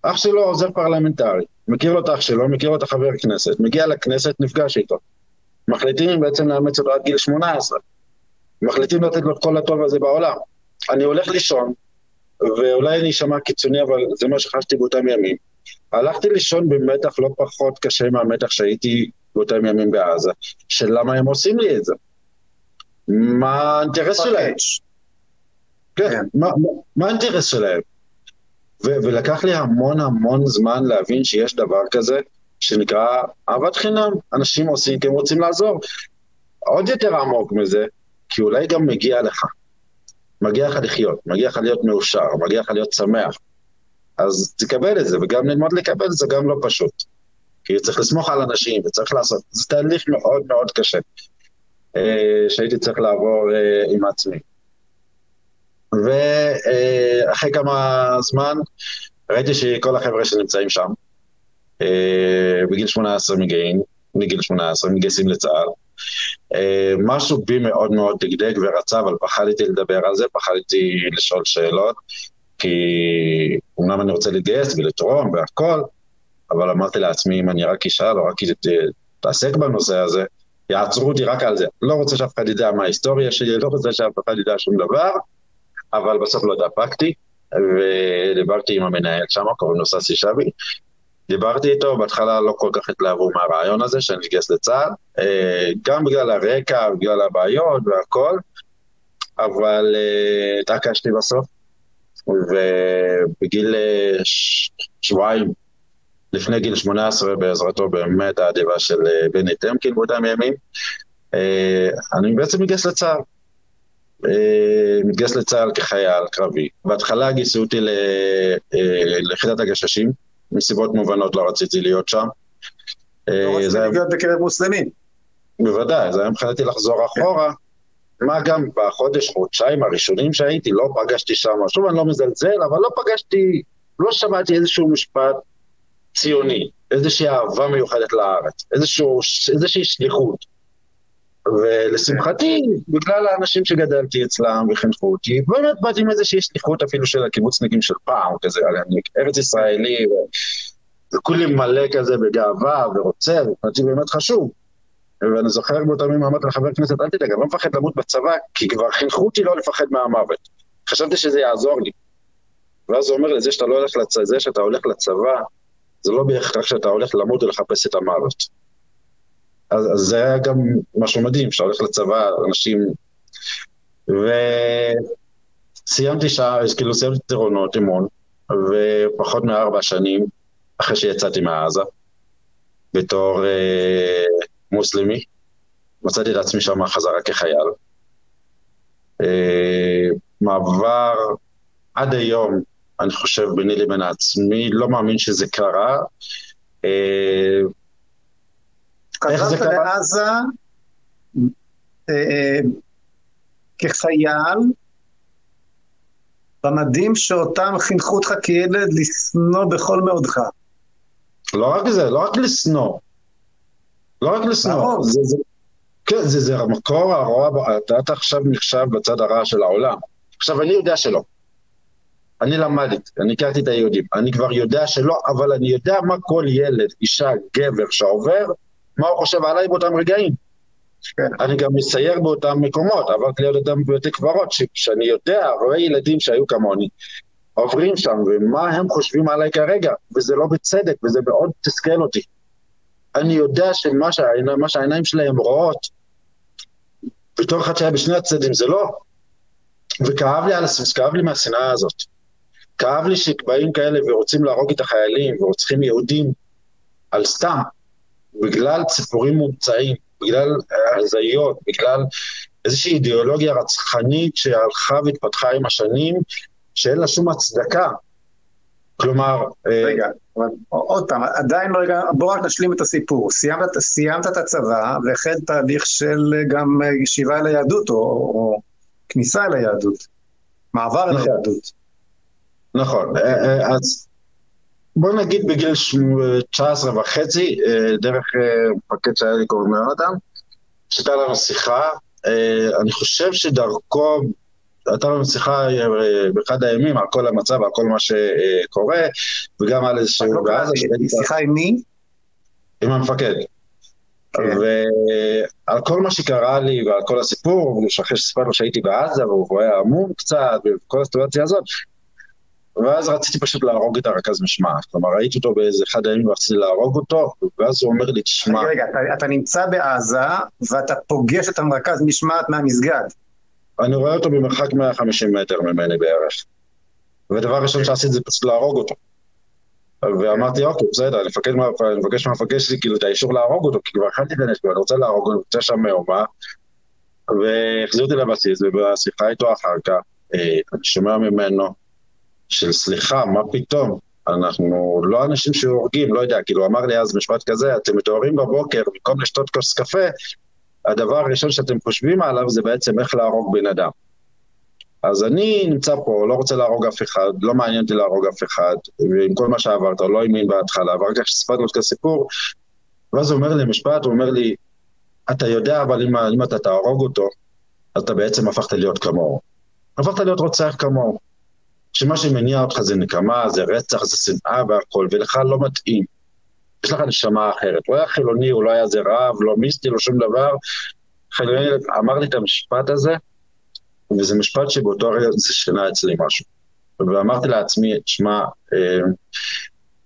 אח שלו עוזר פרלמנטרי, מכיר לו את אח שלו, מכיר לו את החבר כנסת, מגיע לכנסת, נפגש איתו. מחליטים בעצם לאמץ אותו עד גיל 18. מחליטים לתת לו את כל הטוב הזה בעולם. אני הולך לישון, ואולי אני אשמע קיצוני, אבל זה מה שחשתי באותם ימים. הלכתי לישון במתח לא פחות קשה מהמתח שהייתי באותם ימים בעזה, של למה הם עושים לי את זה. מה האינטרס שלהם? כן, כן. מה האינטרס שלהם? ו- ולקח לי המון המון זמן להבין שיש דבר כזה שנקרא אהבת חינם. אנשים עושים כי הם רוצים לעזור. עוד יותר עמוק מזה, כי אולי גם מגיע לך. מגיע לך לחיות, מגיע לך להיות מאושר, מגיע לך להיות שמח. אז תקבל את זה, וגם ללמוד לקבל את זה גם לא פשוט. כי צריך לסמוך על אנשים וצריך לעשות, זה תהליך מאוד מאוד קשה, אה, שהייתי צריך לעבור אה, עם עצמי. ואחרי כמה זמן ראיתי שכל החבר'ה שנמצאים שם, אה, בגיל 18 מגיעים, מגיל 18 מתגייסים לצה"ל. אה, משהו בי מאוד מאוד דגדג ורצה, אבל פחדתי לדבר על זה, פחדתי לשאול שאלות, כי אומנם אני רוצה להתגייס ולתרום והכל, אבל אמרתי לעצמי, אם אני רק אשאל או רק אתעסק בנושא הזה, יעצרו אותי רק על זה. לא רוצה שאף אחד ידע מה ההיסטוריה שלי, לא רוצה שאף אחד ידע שום דבר, אבל בסוף לא דפקתי, ודיברתי עם המנהל שם, קוראים לו ססי שבי. דיברתי איתו, בהתחלה לא כל כך התלהבו מהרעיון הזה שאני אתגייס לצה"ל, אה, גם בגלל הרקע, בגלל הבעיות והכל, אבל אה, התעקשתי בסוף, ובגיל אה, שבועיים, לפני גיל 18, בעזרתו באמת האדיבה של בני טמקין באותם ימים, אני בעצם מתגייס לצה"ל. אה, מתגייס לצה"ל כחייל קרבי. בהתחלה גייסו אותי אה, ליחידת הגששים, מסיבות מובנות לא רציתי להיות שם. אה, לא רציתי להיות בקרב מוסלמים. בוודאי, זה היה מבחינתי לחזור אחורה. מה גם בחודש, חודשיים הראשונים שהייתי, לא פגשתי שם, שוב אני לא מזלזל, אבל לא פגשתי, לא שמעתי איזשהו משפט ציוני, איזושהי אהבה מיוחדת לארץ, איזשהו, איזושהי שליחות. ולשמחתי, בגלל האנשים שגדלתי אצלם וחינכו אותי, באמת באתי עם איזושהי שליחות אפילו של הקיבוצניקים של פעם, כזה, אני ארץ ישראלי, וכולי מלא כזה בגאווה ורוצה, ומבחינתי באמת חשוב. ואני זוכר באותם ימים אמרתי לחבר כנסת, אל תדאג, אני לא מפחד למות בצבא, כי כבר חינכו אותי לא לפחד מהמוות. חשבתי שזה יעזור לי. ואז הוא אומר לי, זה שאתה לא הולך לצבא, זה שאתה הולך לצבא, זה לא בהכרח שאתה הולך למות ולחפש את המוות. אז, אז זה היה גם משהו מדהים, שאתה הולך לצבא, אנשים... וסיימתי שעה, כאילו סיימתי טירונות אימון, ופחות מארבע שנים אחרי שיצאתי מעזה, בתור אה, מוסלמי, מצאתי את עצמי שם חזרה כחייל. אה, מעבר עד היום, אני חושב, ביני לבין עצמי, לא מאמין שזה קרה. אה, חזרת לעזה אה, כחייל, במדים שאותם חינכו אותך כילד לשנוא בכל מאודך. לא רק זה, לא רק לשנוא. לא רק לשנוא. זה, זה, כן, זה, זה המקור הרוע, אתה, אתה עכשיו נחשב בצד הרע של העולם. עכשיו, אני יודע שלא. אני למדתי, אני הכרתי את היהודים, אני כבר יודע שלא, אבל אני יודע מה כל ילד, אישה, גבר שעובר, מה הוא חושב עליי באותם רגעים. כן. אני גם מסייר באותם מקומות, עברתי ליד אותם בבתי קברות, שאני יודע, רואה ילדים שהיו כמוני, עוברים שם, ומה הם חושבים עליי כרגע, וזה לא בצדק, וזה מאוד תסכל אותי. אני יודע שמה שהעיניים, שהעיניים שלהם רואות, בתור אחד שהיה בשני הצדדים, זה לא. וכאב לי, על, כאב לי מהשנאה הזאת. כאב לי שבאים כאלה ורוצים להרוג את החיילים ורוצחים יהודים על סתם, בגלל ציפורים מומצאים, בגלל הזיות, בגלל איזושהי אידיאולוגיה רצחנית שהלכה והתפתחה עם השנים, שאין לה שום הצדקה. כלומר... אה, רגע, אבל עוד פעם, עדיין לא הגענו, בוא רק נשלים את הסיפור. סיימת, סיימת את הצבא והחל תהליך של גם ישיבה אל היהדות, או, או כניסה אל היהדות, מעבר אל נכון. היהדות. נכון, אה, אה, אז בוא נגיד בגיל 19 וחצי, דרך מפקד שהיה לי קוראים יונתן, שהייתה לנו שיחה, אני חושב שדרכו הייתה לנו שיחה אה, באחד הימים על כל המצב, על כל מה שקורה, וגם על איזשהו... לא שיחה עם מי? עם המפקד. כן. ועל כל מה שקרה לי ועל כל הסיפור, אחרי שסיפרנו שהייתי בעזה והוא היה עמום קצת, וכל הסיטואציה הזאת, ואז רציתי פשוט להרוג את הרכז משמעת. כלומר, ראיתי אותו באיזה אחד הימים ורציתי להרוג אותו, ואז הוא אומר לי, תשמע... רגע, רגע, אתה, אתה נמצא בעזה ואתה פוגש את המרכז משמעת מהמסגד. אני רואה אותו במרחק 150 מטר ממני בערך. ודבר ראשון שעשיתי זה פשוט להרוג אותו. ואמרתי, אוקיי, בסדר, אני מבקש מהמפקד שלי כאילו את האישור להרוג אותו, כי כבר הכנתי את הנשק, אני רוצה להרוג אני רוצה שם מהומה. והחזיר אותי לבסיס, ובשיחה איתו אחר כך, אה, אני שומע ממנו של סליחה, מה פתאום? אנחנו לא אנשים שהורגים, לא יודע, כאילו, אמר לי אז משפט כזה, אתם מתעוררים בבוקר, במקום לשתות כוס קפה, הדבר הראשון שאתם חושבים עליו זה בעצם איך להרוג בן אדם. אז אני נמצא פה, לא רוצה להרוג אף אחד, לא מעניין אותי להרוג אף אחד, ועם כל מה שעברת, לא האמין בהתחלה, ואחר כך שסיפרתי לו את הסיפור, ואז הוא אומר לי משפט, הוא אומר לי, אתה יודע, אבל אם, אם אתה תהרוג אותו, אז אתה בעצם הפכת להיות כמוהו. הפכת להיות רוצח כמוהו. שמה שמניע אותך זה נקמה, זה רצח, זה שנאה והכל, ולך לא מתאים. יש לך נשמה אחרת. הוא היה חילוני, הוא לא היה איזה רב, לא מיסטי, לא שום דבר. חילוני אמר לי את המשפט הזה, וזה משפט שבאותו רגע זה שינה אצלי משהו. ואמרתי לעצמי, שמע, אה,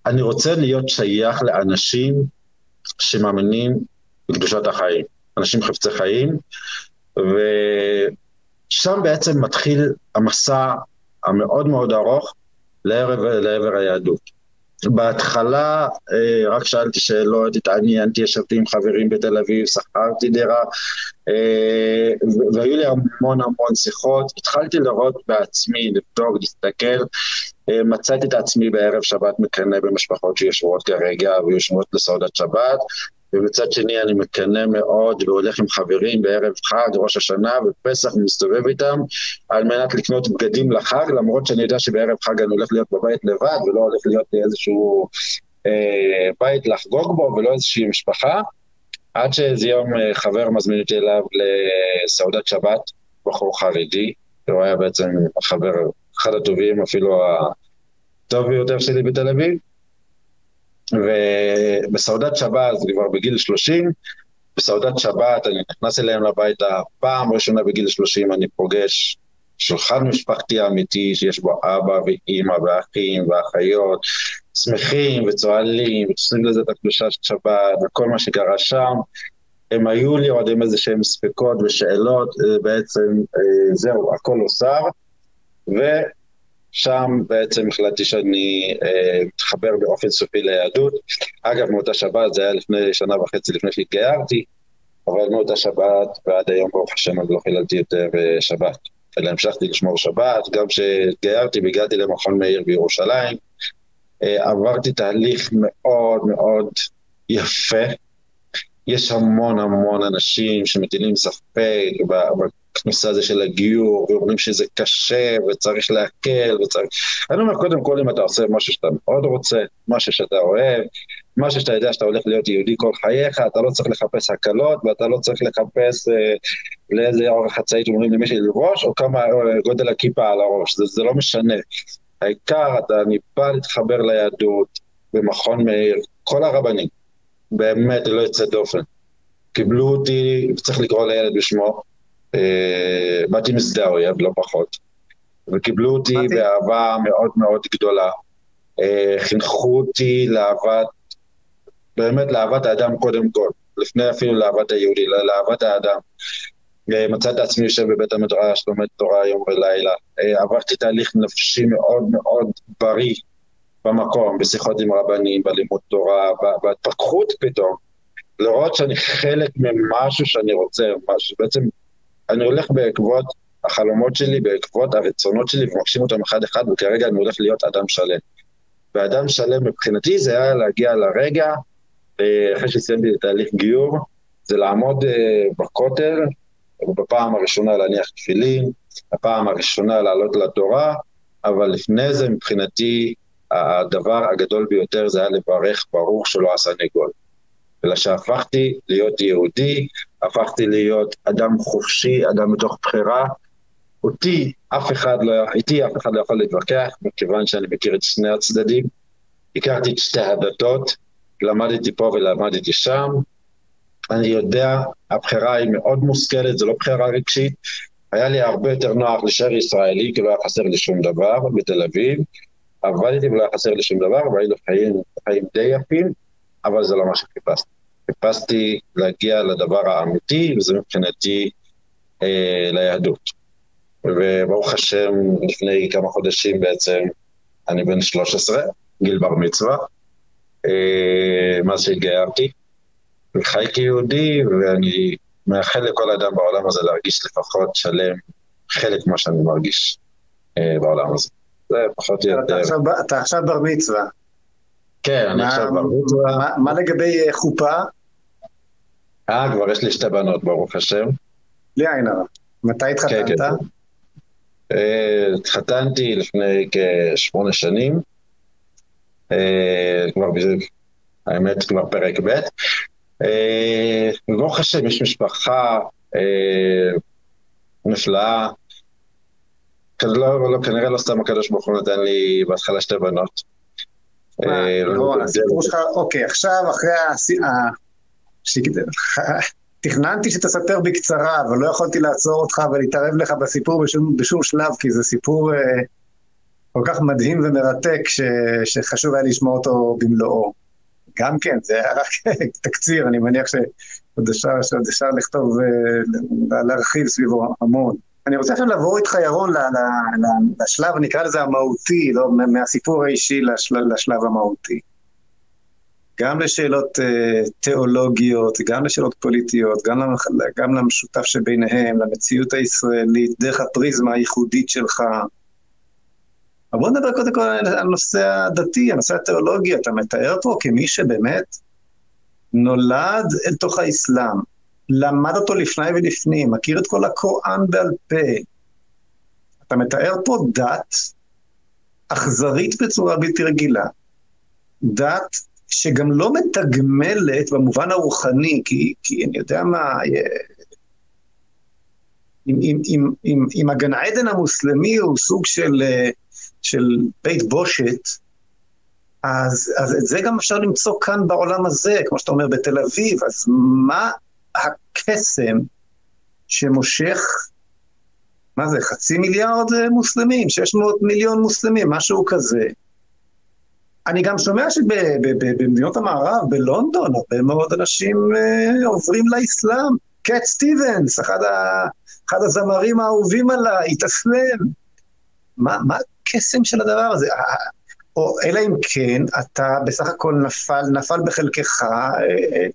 אני רוצה להיות שייך לאנשים שמאמינים בקדושת החיים, אנשים חפצי חיים, ושם בעצם מתחיל המסע המאוד מאוד ארוך לעבר, לעבר היהדות. בהתחלה אה, רק שאלתי שאלות, התעניינתי, ישבתי עם חברים בתל אביב, שכרתי דירה, אה, והיו לי המון המון שיחות. התחלתי לראות בעצמי, לבדוק, להסתכל. אה, מצאתי את עצמי בערב שבת מקנא במשפחות שיושבות כרגע ויושבות לסעודת שבת, ומצד שני אני מקנא מאוד והולך עם חברים בערב חג, ראש השנה ופסח, ומסתובב איתם על מנת לקנות בגדים לחג, למרות שאני יודע שבערב חג אני הולך להיות בבית לבד ולא הולך להיות איזשהו אה, בית לחגוג בו ולא איזושהי משפחה, עד שאיזה יום אה, חבר מזמין אותי אליו לסעודת שבת, בחור חרדי, הוא היה בעצם החבר, אחד הטובים, אפילו הטוב ביותר שלי בתל אביב. ובסעודת שבת, זה כבר בגיל 30, בסעודת שבת אני נכנס אליהם הביתה, פעם ראשונה בגיל 30 אני פוגש שולחן משפחתי אמיתי שיש בו אבא ואימא ואחים ואחיות, שמחים וצוהלים ותופסים לזה את הקדושה של שבת וכל מה שקרה שם. הם היו לי עוד עם איזה שהם ספקות ושאלות, אה, בעצם אה, זהו, הכל הוסר. שם בעצם החלטתי שאני אה, מתחבר באופן סופי ליהדות. אגב, מאותה שבת, זה היה לפני שנה וחצי לפני שהתגיירתי, אבל מאותה שבת ועד היום, ברוך השם, אני לא חיללתי יותר אה, שבת. אלא המשכתי לשמור שבת, גם כשהתגיירתי והגעתי למכון מאיר בירושלים, אה, עברתי תהליך מאוד מאוד יפה. יש המון המון אנשים שמטילים ספק הנושא הזה של הגיור, ואומרים שזה קשה וצריך להקל וצריך... אני אומר, קודם כל, אם אתה עושה משהו שאתה מאוד רוצה, משהו שאתה אוהב, משהו שאתה יודע שאתה הולך להיות יהודי כל חייך, אתה לא צריך לחפש הקלות ואתה לא צריך לחפש אה, לאיזה אורך חצאית אומרים למישהו לראש, או כמה אה, גודל הכיפה על הראש, זה, זה לא משנה. העיקר, אתה, אני בא להתחבר ליהדות במכון מאיר, כל הרבנים, באמת, לא יוצא דופן. קיבלו אותי, צריך לקרוא לילד בשמו, באתי משדה האויב, לא פחות, וקיבלו אותי באהבה מאוד מאוד גדולה. אה, חינכו אותי לאהבת, באמת לאהבת האדם קודם כל, לפני אפילו לאהבת היהודי, לאהבת האדם. מצאתי את עצמי יושב בבית המדרש, לומד תורה יום ולילה. עברתי תהליך נפשי מאוד מאוד בריא במקום, בשיחות עם רבנים, בלימוד תורה, בהתפתחות פתאום. לראות שאני חלק ממשהו שאני רוצה, משהו, בעצם אני הולך בעקבות החלומות שלי, בעקבות הרצונות שלי, ומגשים אותם אחד-אחד, וכרגע אני הולך להיות אדם שלם. ואדם שלם מבחינתי זה היה להגיע לרגע, אה, אחרי שסיימתי את תהליך גיור, זה לעמוד אה, בכותל, ובפעם הראשונה להניח תפילין, הפעם הראשונה לעלות לתורה, אבל לפני זה מבחינתי הדבר הגדול ביותר זה היה לברך ברוך שלא עשה ניגול. אלא שהפכתי להיות יהודי, הפכתי להיות אדם חופשי, אדם מתוך בחירה. אותי אף אחד לא, איתי אף אחד לא יכול להתווכח, מכיוון שאני מכיר את שני הצדדים. הכרתי את שתי הדתות, למדתי פה ולמדתי שם. אני יודע, הבחירה היא מאוד מושכלת, זו לא בחירה רגשית. היה לי הרבה יותר נוח להישאר ישראלי, כי לא היה חסר לי שום דבר בתל אביב. עבדתי ולא היה חסר לי שום דבר, והיינו חיים, חיים די יפים. אבל זה לא מה שחיפשתי. חיפשתי להגיע לדבר האמיתי, וזה מבחינתי אה, ליהדות. וברוך השם, לפני כמה חודשים בעצם, אני בן 13, גיל בר מצווה, אה, מאז שהתגיירתי, וחי כיהודי, ואני מאחל לכל אדם בעולם הזה להרגיש לפחות שלם חלק ממה שאני מרגיש אה, בעולם הזה. זה פחות או יותר. אתה עכשיו בר מצווה. כן, אני עכשיו במצווה. מה לגבי אה, חופה? אה, כבר יש לי שתי בנות, ברוך השם. בלי עין הרע. מתי התחתנת? כן, כן. אה, התחתנתי לפני כשמונה שנים. אה, כבר, האמת, כבר פרק ב'. ברוך השם, יש משפחה נפלאה. לא, לא, כנראה לא סתם הקדוש ברוך הוא נתן לי בהתחלה שתי בנות. אה, לא, הסיפור שלך, אוקיי, עכשיו אחרי תכננתי שתספר בקצרה, אבל לא יכולתי לעצור אותך ולהתערב לך בסיפור בשום, בשום שלב, כי זה סיפור אה, כל כך מדהים ומרתק, ש, שחשוב היה לשמוע אותו במלואו. גם כן, זה היה רק [LAUGHS] תקציר, אני מניח שעוד אפשר, אפשר לכתוב, אה, להרחיב סביבו המון. אני רוצה עכשיו לעבור איתך, ירון, לשלב, נקרא לזה המהותי, לא מהסיפור האישי לשל, לשלב המהותי. גם לשאלות uh, תיאולוגיות, גם לשאלות פוליטיות, גם, למח... גם למשותף שביניהם, למציאות הישראלית, דרך הפריזמה הייחודית שלך. אבל בוא נדבר קודם כל על הנושא הדתי, הנושא התיאולוגי. אתה מתאר פה כמי שבאמת נולד אל תוך האסלאם, למד אותו לפני ולפנים, מכיר את כל הקוראן בעל פה. אתה מתאר פה דת אכזרית בצורה בלתי רגילה. דת שגם לא מתגמלת במובן הרוחני, כי, כי אני יודע מה, אם, אם, אם, אם, אם הגן עדן המוסלמי הוא סוג של, של בית בושת, אז, אז את זה גם אפשר למצוא כאן בעולם הזה, כמו שאתה אומר, בתל אביב, אז מה הקסם שמושך, מה זה, חצי מיליארד אה, מוסלמים, 600 מיליון מוסלמים, משהו כזה. אני גם שומע שבמדינות המערב, בלונדון, הרבה מאוד אנשים uh, עוברים לאסלאם. קט סטיבנס, אחד, ה, אחד הזמרים האהובים עליי, התאסלם. מה, מה הקסם של הדבר הזה? או אלא אם כן, אתה בסך הכל נפל, נפל בחלקך אה,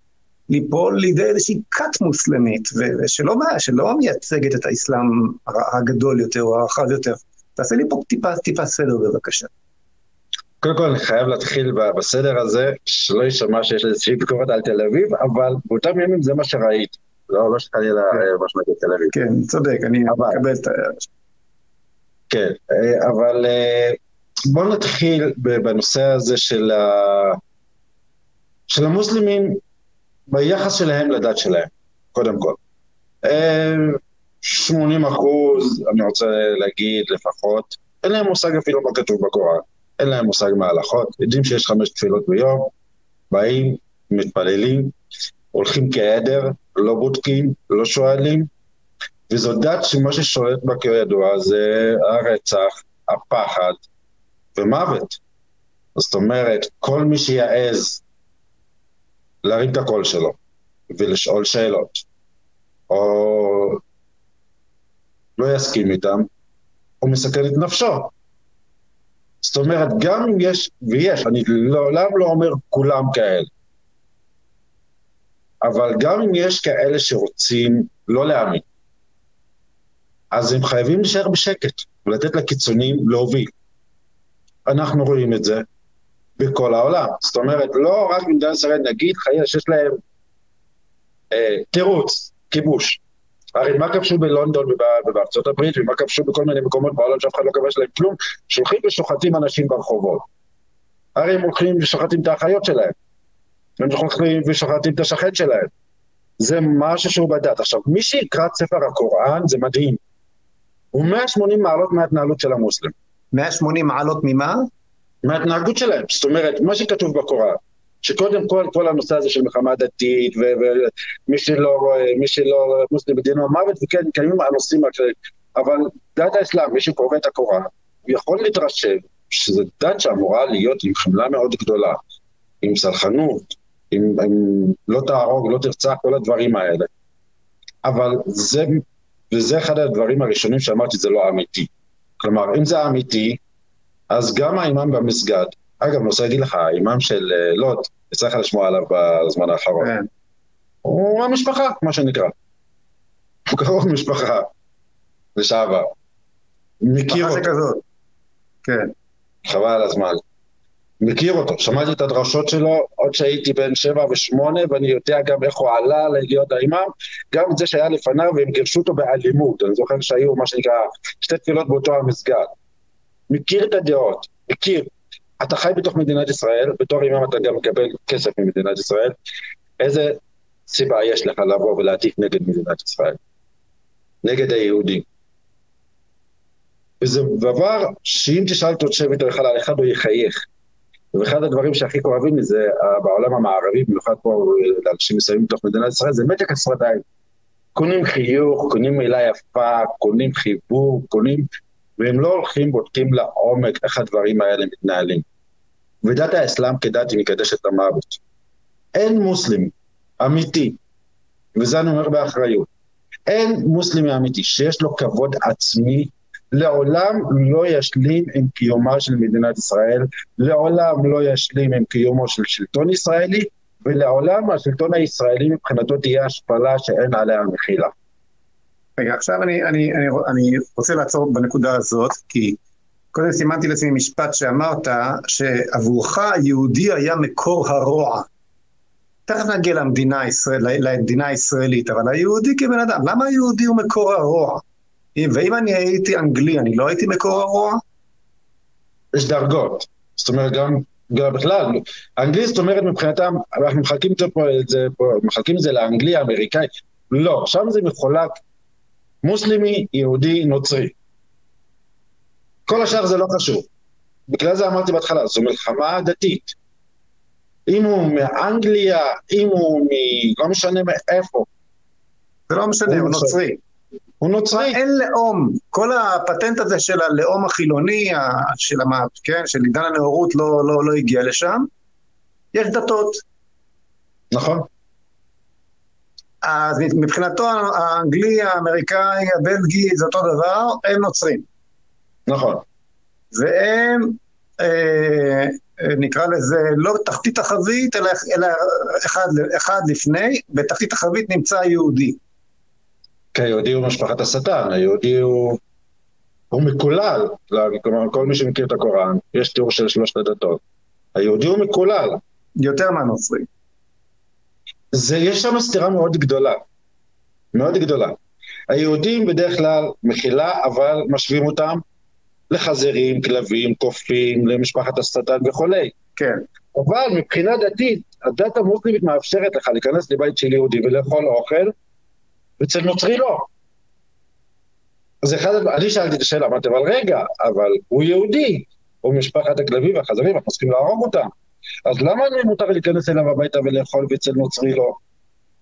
ליפול לידי איזושהי כת מוסלמית, ושלא שלא מייצגת את האסלאם הגדול יותר או הרחב יותר. תעשה לי פה טיפה, טיפה סדר בבקשה. קודם כל אני חייב להתחיל בסדר הזה, שלא יישמע שיש איזושהי ביקורת על תל אביב, אבל באותם ימים זה מה שראיתי. לא, לא שחלילה כן. אה, מה שנגיד תל אביב. כן, צודק, אני מקבל את ה... כן, אה, אבל אה, בואו נתחיל בנושא הזה של, ה... של המוסלמים ביחס שלהם לדת שלהם, קודם כל. 80 אחוז, אני רוצה להגיד לפחות, אין להם מושג אפילו מה כתוב בקוראן, אין להם מושג מההלכות, יודעים שיש חמש תפילות ביום, באים, מתפללים, הולכים כעדר, לא בודקים, לא שואלים, וזו דת שמה ששולט בה כידוע זה הרצח, הפחד ומוות. זאת אומרת, כל מי שיעז להרים את הקול שלו ולשאול שאלות, או לא יסכים איתם, הוא מסכן את נפשו. זאת אומרת, גם אם יש, ויש, אני לעולם לא אומר כולם כאלה, אבל גם אם יש כאלה שרוצים לא להאמין, אז הם חייבים להישאר בשקט ולתת לקיצונים להוביל. אנחנו רואים את זה בכל העולם. זאת אומרת, לא רק במדינת ישראל, נגיד חייל שיש להם אה, תירוץ, כיבוש. הרי מה כבשו בלונדון ובארצות הברית, ומה כבשו בכל מיני מקומות בעולם שאף אחד לא כבש להם כלום, שולחים ושוחטים אנשים ברחובות. הרי הם הולכים ושוחטים את האחיות שלהם. הם הולכים ושוחטים את השכן שלהם. זה משהו שהוא בדת. עכשיו, מי שיקרא את ספר הקוראן זה מדהים. הוא 180 מעלות מההתנהלות של המוסלם. 180 מעלות ממה? מההתנהגות שלהם. זאת אומרת, מה שכתוב בקוראן, שקודם כל, כל הנושא הזה של מלחמה דתית, ומי שלא רואה, מי שלא מוסלם בדינו המוות, וכן, קיימים הנושאים אחרים. אבל דת האסלאם, מי שקורא את הקוראן, יכול להתרשם שזו דת שאמורה להיות עם חמלה מאוד גדולה, עם סלחנות, עם, עם לא תהרוג, לא תרצח, כל הדברים האלה. אבל זה, וזה אחד הדברים הראשונים שאמרתי, זה לא אמיתי. כלומר, אם זה אמיתי, אז גם האימאם במסגד, אגב, אני רוצה להגיד לך, האימאם של אה, לוד, יצא לך לשמוע עליו בזמן האחרון. כן. הוא המשפחה, מה שנקרא. הוא קרוב משפחה לשעבר. מכיר אותו. כזאת. כן. חבל על הזמן. מכיר אותו, שמעתי את הדרשות שלו עוד שהייתי בן שבע ושמונה, ואני יודע גם איך הוא עלה להיות האימאם, גם את זה שהיה לפניו, והם גירשו אותו באלימות, אני זוכר שהיו מה שנקרא שתי תפילות באותו המסגד. מכיר את הדעות, מכיר. אתה חי בתוך מדינת ישראל, בתור אימאם אתה גם מקבל כסף ממדינת ישראל, איזה סיבה יש לך לבוא ולהטיף נגד מדינת ישראל? נגד היהודים. וזה דבר שאם תשאל תשב איתו אחד על אחד הוא יחייך. ואחד הדברים שהכי כואבים מזה בעולם המערבי, במיוחד פה לאנשים מסוימים בתוך מדינת ישראל, זה מתק השפתיים. קונים חיוך, קונים מילה יפה, קונים חיבור, קונים והם לא הולכים, בודקים לעומק איך הדברים האלה מתנהלים. ודת האסלאם כדת היא מקדשת המוות. אין מוסלם אמיתי, וזה אני אומר באחריות, אין מוסלמי אמיתי שיש לו כבוד עצמי, לעולם לא ישלים עם קיומה של מדינת ישראל, לעולם לא ישלים עם קיומו של שלטון ישראלי, ולעולם השלטון הישראלי מבחינתו תהיה השפלה שאין עליה מחילה. רגע, עכשיו אני, אני, אני, אני רוצה לעצור בנקודה הזאת, כי קודם סימנתי לעצמי משפט שאמרת, שעבורך היהודי היה מקור הרוע. תכף נגיע למדינה, הישראל, למדינה הישראלית, אבל היהודי כבן אדם, למה היהודי הוא מקור הרוע? ואם אני הייתי אנגלי, אני לא הייתי מקור הרוע? יש דרגות. זאת אומרת, גם, גם בכלל, אנגלי זאת אומרת מבחינתם, אנחנו מחלקים את זה פה, את זה פה מחלקים את זה לאנגלי, האמריקאי, לא, שם זה מחולק מוסלמי, יהודי, נוצרי. כל השאר זה לא חשוב. בגלל זה אמרתי בהתחלה, זו מלחמה דתית. אם הוא מאנגליה, אם הוא מ... לא משנה מאיפה. זה לא משנה, הוא נוצרי. הוא נוצרי. אין לאום. כל הפטנט הזה של הלאום החילוני, של, המה, כן, של עידן הנאורות לא, לא, לא הגיע לשם. יש דתות. נכון. אז מבחינתו האנגלי, האמריקאי, הבלגי, זה אותו דבר, הם נוצרים. נכון. והם, אה, נקרא לזה, לא בתחתית החבית, אלא, אלא אחד, אחד לפני, בתחתית החבית נמצא היהודי. כן, היהודי הוא משפחת השטן, היהודי הוא, הוא מקולל, כלומר כל מי שמכיר את הקוראן, יש תיאור של שלושת הדתות. היהודי הוא מקולל. יותר מהנוצרי. זה, יש שם סתירה מאוד גדולה, מאוד גדולה. היהודים בדרך כלל מחילה, אבל משווים אותם לחזירים, כלבים, קופים, למשפחת השטן וכולי. כן. אבל מבחינה דתית, הדת המוסלמית מאפשרת לך להיכנס לבית של יהודי ולאכול אוכל, ואצל נוצרי לא. אז אחד, אני שאלתי את השאלה, אמרתי, אבל רגע, אבל הוא יהודי, הוא משפחת הכלבים והחזרים, אנחנו צריכים להרוג אותם. אז למה לי מותר להיכנס אליו הביתה ולאכול ואצל נוצרי לא?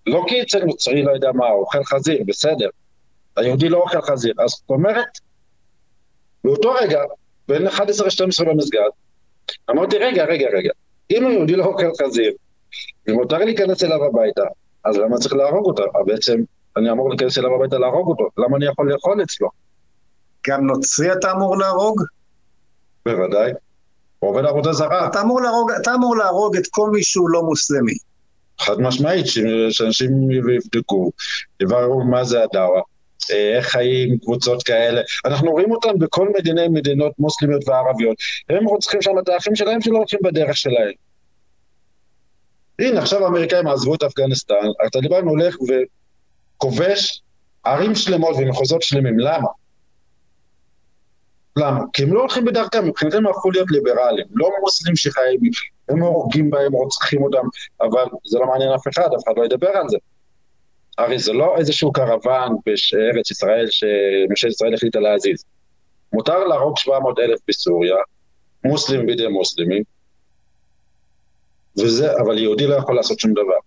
לא כי אצל נוצרי לא יודע מה, אוכל חזיר, בסדר. היהודי לא אוכל חזיר. אז זאת אומרת, באותו רגע, בין 11 ל-12 במסגד, אמרתי, רגע, רגע, רגע, אם היהודי לא אוכל חזיר, ומותר להיכנס אליו הביתה, אז למה צריך להרוג אותו? בעצם אני אמור להיכנס אליו הביתה להרוג אותו, למה אני יכול לאכול אצלו? גם נוצרי אתה אמור להרוג? בוודאי. הוא עובד עבודה זרה. אתה אמור להרוג, אתה אמור להרוג את כל מי שהוא לא מוסלמי. חד משמעית, שאנשים יבדקו, יבררו מה זה הדאווה, אה, איך חיים קבוצות כאלה. אנחנו רואים אותם בכל מדיני מדינות מוסלמיות וערביות. הם רוצחים שם את האחים שלהם שלא הולכים בדרך שלהם. הנה, עכשיו האמריקאים עזבו את אפגניסטן, הטליבן הולך וכובש ערים שלמות ומחוזות שלמים. למה? למה? כי הם לא הולכים בדרכם, מבחינתם הם הפכו להיות ליברלים, לא מוסלמים שחיים, הם הורגים בהם, רוצחים אותם, אבל זה לא מעניין אף אחד, אף אחד לא ידבר על זה. הרי זה לא איזשהו קרוון בארץ ישראל שממשלת ישראל החליטה להזיז. מותר להרוג 700 אלף בסוריה, מוסלמים בידי מוסלמים, וזה, אבל יהודי לא יכול לעשות שום דבר.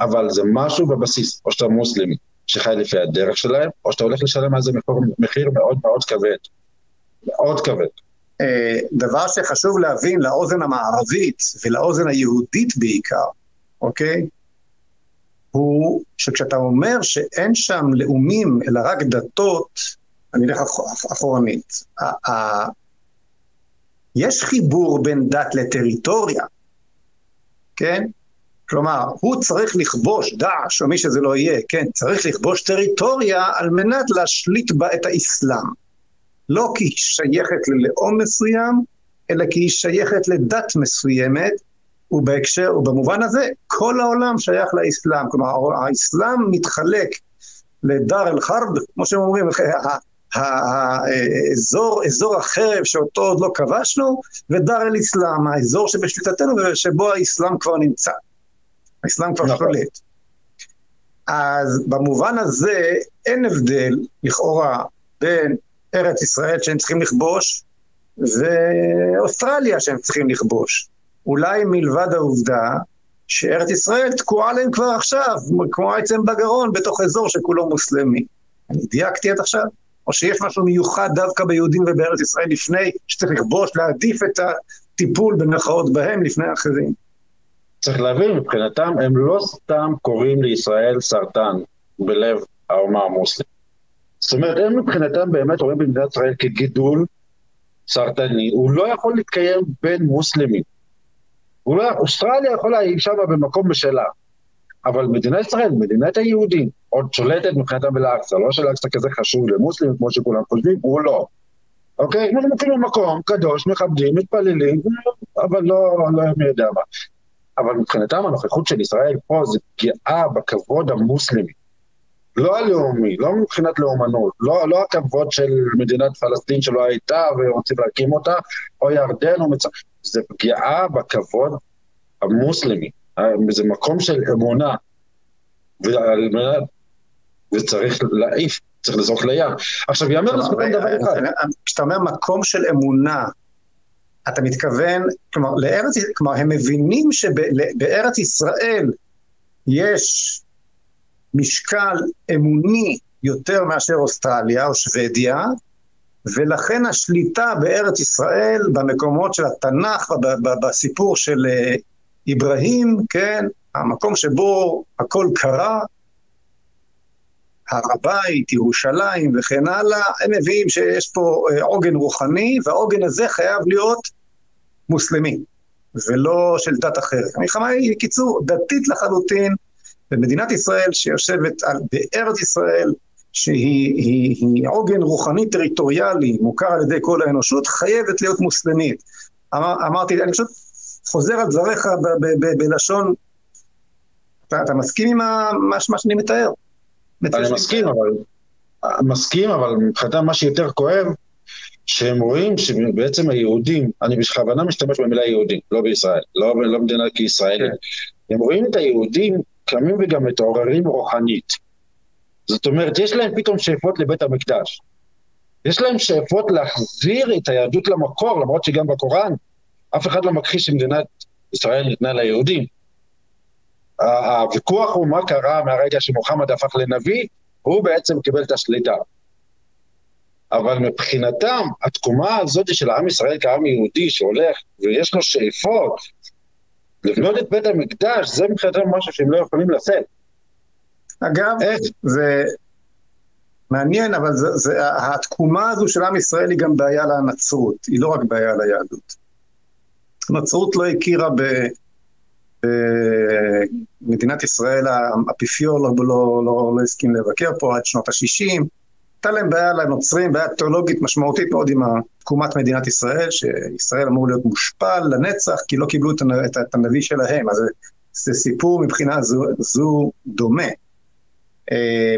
אבל זה משהו בבסיס, או שאתה מוסלמי שחי לפי הדרך שלהם, או שאתה הולך לשלם על זה מחיר מאוד מאוד כבד. מאוד כבד. אה, דבר שחשוב להבין לאוזן המערבית ולאוזן היהודית בעיקר, אוקיי? הוא שכשאתה אומר שאין שם לאומים אלא רק דתות, אני אלך אחורנית. יש חיבור בין דת לטריטוריה, כן? כלומר, הוא צריך לכבוש, דאעש או מי שזה לא יהיה, כן, צריך לכבוש טריטוריה על מנת להשליט בה את האסלאם. לא כי היא שייכת ללאום מסוים, אלא כי היא שייכת לדת מסוימת, ובהקשר, ובמובן הזה, כל העולם שייך לאסלאם. כלומר, האסלאם מתחלק לדר אל-חרב, כמו שהם אומרים, האזור, אזור החרב שאותו עוד לא כבשנו, ודר אל-אסלאם, האזור שבשליטתנו ושבו האסלאם כבר נמצא. האסלאם כבר נכון. שולט. אז במובן הזה אין הבדל, לכאורה, בין ארץ ישראל שהם צריכים לכבוש, ואוסטרליה שהם צריכים לכבוש. אולי מלבד העובדה שארץ ישראל תקועה להם כבר עכשיו, כמו עצם בגרון, בתוך אזור שכולו מוסלמי. אני דייקתי עד עכשיו? או שיש משהו מיוחד דווקא ביהודים ובארץ ישראל לפני שצריך לכבוש, להעדיף את הטיפול במרכאות בהם לפני אחרים? צריך להבין, מבחינתם הם לא סתם קוראים לישראל סרטן בלב האומה המוסלמית. זאת אומרת, הם מבחינתם באמת רואים במדינת ישראל כגידול סרטני, הוא לא יכול להתקיים בין מוסלמים. לא, אוסטרליה יכולה, היא שמה במקום משלה. אבל מדינת ישראל, מדינת היהודים, עוד שולטת מבחינתם באל-אקצא, לא שאל-אקצא כזה חשוב למוסלמים כמו שכולם חושבים, הוא לא. אוקיי? אנחנו כאילו מקום קדוש, מכבדים, מתפללים, אבל לא, לא מי יודע מה. אבל מבחינתם הנוכחות של ישראל פה זה פגיעה בכבוד המוסלמי. לא הלאומי, לא מבחינת לאומנות, לא, לא הכבוד של מדינת פלסטין שלא הייתה ורוצים להקים אותה, או ירדן או מצרים, זה פגיעה בכבוד המוסלמי, זה מקום של אמונה, וצריך להעיף, צריך לזרוק לים. עכשיו, יאמר לזכותם דבר אחד. כשאתה אומר מקום של אמונה, אתה מתכוון, כלומר, לארץ, כלומר, הם מבינים שבארץ ישראל יש משקל אמוני יותר מאשר אוסטרליה או שוודיה, ולכן השליטה בארץ ישראל, במקומות של התנ"ך, בסיפור של אה, כן, המקום שבו הכל קרה, הר הבית, ירושלים וכן הלאה, הם מביאים שיש פה אה, עוגן רוחני, והעוגן הזה חייב להיות מוסלמי, ולא של דת אחרת. המלחמה היא, בקיצור, דתית לחלוטין, ומדינת ישראל שיושבת על, בארץ ישראל, שהיא היא, היא עוגן רוחני טריטוריאלי, מוכר על ידי כל האנושות, חייבת להיות מוסלמית. אמר, אמרתי, אני פשוט חוזר על דבריך בלשון, אתה, אתה מסכים עם מה, מה שאני מתאר? אני מסכים, אבל, מסכים, אבל מבחינתם מה שיותר כואב, שהם רואים שבעצם היהודים, אני בכוונה משתמש במילה יהודים, לא בישראל, לא, לא מדינה כישראלית, כן. הם רואים את היהודים קמים וגם מתעוררים רוחנית. זאת אומרת, יש להם פתאום שאיפות לבית המקדש. יש להם שאיפות להחזיר את היהדות למקור, למרות שגם בקוראן אף אחד לא מכחיש שמדינת ישראל ניתנה ליהודים. הוויכוח הוא מה קרה מהרגע שמוחמד הפך לנביא, הוא בעצם קיבל את השליטה. אבל מבחינתם, התקומה הזאת של עם ישראל כעם יהודי שהולך ויש לו שאיפות לבנות את בית המקדש, זה מבחינתם משהו שהם לא יכולים לשאת. אגב, איך? זה מעניין, אבל זה, זה, התקומה הזו של עם ישראל היא גם בעיה לנצרות, היא לא רק בעיה ליהדות. הנצרות לא הכירה ב... במדינת ישראל, האפיפיור לא, לא, לא, לא הסכים לבקר פה עד שנות ה-60. הייתה להם בעיה לנוצרים, בעיה תיאולוגית משמעותית מאוד עם תקומת מדינת ישראל, שישראל אמור להיות מושפל לנצח, כי לא קיבלו את, הנביא שלהם, אז זה, סיפור מבחינה זו, זו דומה. אה,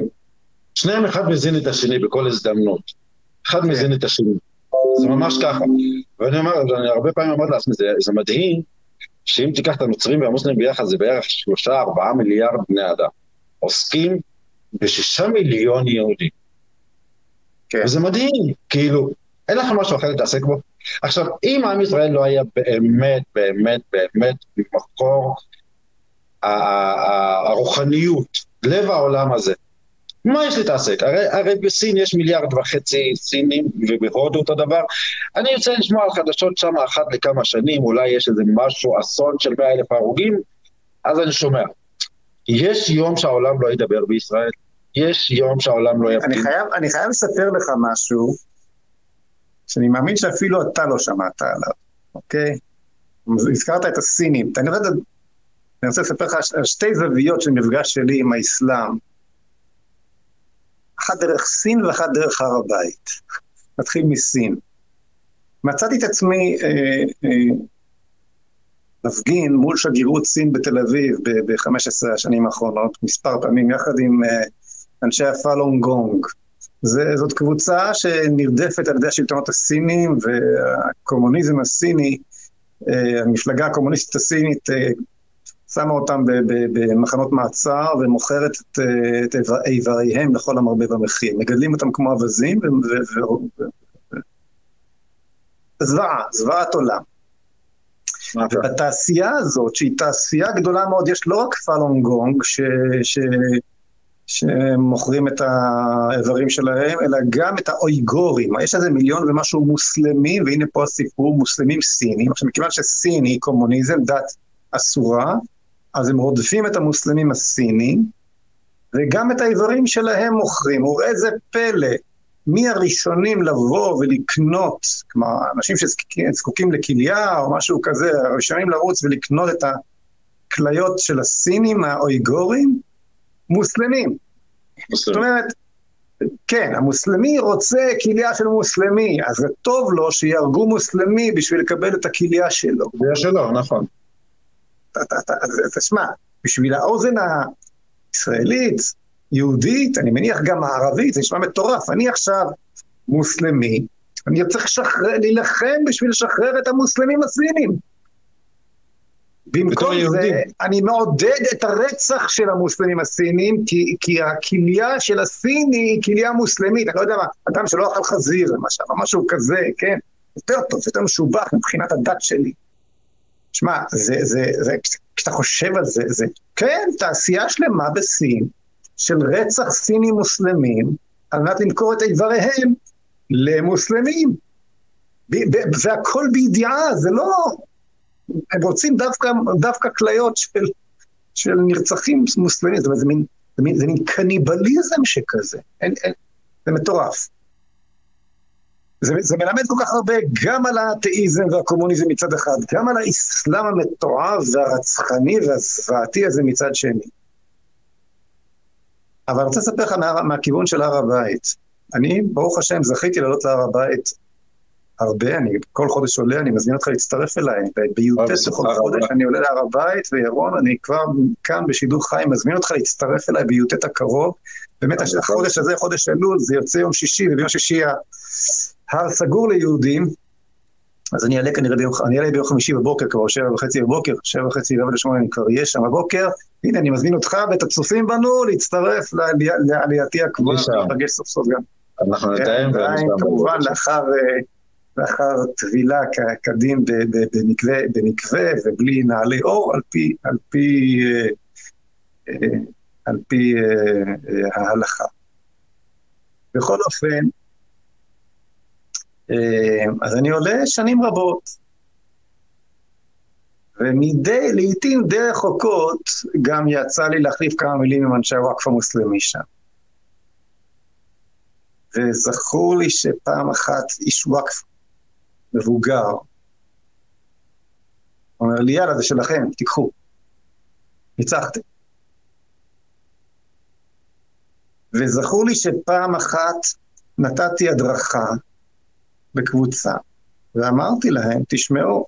שניהם אחד מזין את השני בכל הזדמנות. אחד כן. מזין את השני. זה ממש ככה. ואני אומר, אני הרבה פעמים אמרתי לעצמי, זה, זה מדהים שאם תיקח את הנוצרים והמוסלמים ביחד, זה בערך שלושה, ארבעה מיליארד בני אדם. עוסקים בשישה מיליון יהודים. כן. וזה מדהים, כאילו, אין לכם משהו אחר להתעסק בו. עכשיו, אם עם ישראל לא היה באמת, באמת, באמת מקור הרוחניות, לב העולם הזה, מה יש להתעסק? הרי, הרי בסין יש מיליארד וחצי סינים, ובהודו אותו דבר. אני יוצא לשמוע על חדשות שם אחת לכמה שנים, אולי יש איזה משהו, אסון של מאה אלף הרוגים, אז אני שומע. יש יום שהעולם לא ידבר בישראל? יש יום שהעולם לא יפתיע? אני אני חייב לספר לך משהו, שאני מאמין שאפילו אתה לא שמעת עליו, אוקיי? הזכרת את הסינים. אני רוצה, אני רוצה לספר לך על שתי זוויות של מפגש שלי עם האסלאם. אחת דרך סין ואחת דרך הר הבית. נתחיל מסין. מצאתי את עצמי אה, אה, מפגין מול שגרירות סין בתל אביב ב-15 השנים האחרונות, מספר פעמים, יחד עם אה, אנשי הפאלונג גונג. זה, זאת קבוצה שנרדפת על ידי השלטונות הסינים והקומוניזם הסיני, אה, המפלגה הקומוניסטית הסינית אה, שמה אותם במחנות מעצר ומוכרת את, את איבריהם לכל המרבה במחיר. מגדלים אותם כמו אווזים זוועה, זוועת עולם. ובתעשייה הזאת, שהיא תעשייה גדולה מאוד, יש לא רק פלונגונג ש... ש... שמוכרים את האיברים שלהם, אלא גם את האויגורים. יש איזה מיליון ומשהו מוסלמים, והנה פה הסיפור, מוסלמים סינים. עכשיו, מכיוון שסין היא קומוניזם, דת אסורה, אז הם רודפים את המוסלמים הסינים, וגם את האיברים שלהם מוכרים. וראה איזה פלא, מי הראשונים לבוא ולקנות, כלומר, אנשים שזקוקים לכליה או משהו כזה, הראשונים לרוץ ולקנות את הכליות של הסינים, האויגורים, מוסלמים. זאת אומרת, כן, המוסלמי רוצה כליה של מוסלמי, אז זה טוב לו שיהרגו מוסלמי בשביל לקבל את הכליה שלו. זה שלו, נכון. תשמע, בשביל האוזן הישראלית, יהודית, אני מניח גם הערבית, זה נשמע מטורף. אני עכשיו מוסלמי, אני צריך לשחרר, להילחם בשביל לשחרר את המוסלמים הסינים. במקום זה, יהודים. אני מעודד את הרצח של המוסלמים הסינים, כי, כי הכליה של הסיני היא כליה מוסלמית, אני לא יודע מה, אדם שלא אכל חזיר למשל, או משהו כזה, כן? יותר טוב, יותר משובח מבחינת הדת שלי. שמע, זה, זה, זה, כשאתה חושב על זה, זה, כן, תעשייה שלמה בסין של רצח סינים מוסלמים על מנת למכור את איבריהם למוסלמים. והכל בידיעה, זה לא... הם רוצים דווקא, דווקא כליות של, של נרצחים מוסלמים, זאת אומרת, זה מין, זה מין, זה מין קניבליזם שכזה, אין, אין, זה מטורף. זה, זה מלמד כל כך הרבה גם על האתאיזם והקומוניזם מצד אחד, גם על האסלאם המתועב והרצחני והזוועתי הזה מצד שני. אבל אני רוצה לספר לך מה, מהכיוון של הר הבית. אני, ברוך השם, זכיתי לעלות להר הבית הרבה, אני כל חודש עולה, אני מזמין אותך להצטרף אליי. בי"ט בכל חודש אני עולה להר הבית, וירון, אני כבר כאן בשידור חי, מזמין אותך להצטרף אליי בי"ט הקרוב. באמת החודש הזה, חודש אלול, זה יוצא יום שישי, וביום שישי הר סגור ליהודים, אז אני אעלה כנראה ביום, אני אעלה ביום חמישי בבוקר, כבר שבע וחצי בבוקר, שבע וחצי, רבע לשמונה אני כבר אהיה שם בבוקר. הנה, אני מזמין אותך ואת הצופים בנו להצטרף לעלייתי הקבועה, להיפגש סוף סוף גם. אנחנו נתאם. כמובן, לאחר... אה, לאחר טבילה כדין במקווה, במקווה ובלי נעלי אור, על פי, על פי, אה, אה, על פי ההלכה. בכל אופן, אז אני עולה שנים רבות. ומדי, לעיתים די רחוקות, גם יצא לי להחליף כמה מילים עם אנשי הוואקף המוסלמי שם. וזכור לי שפעם אחת איש וואקף מבוגר, אומר לי, יאללה, זה שלכם, תיקחו. ניצחתם. וזכור לי שפעם אחת נתתי הדרכה בקבוצה, ואמרתי להם, תשמעו,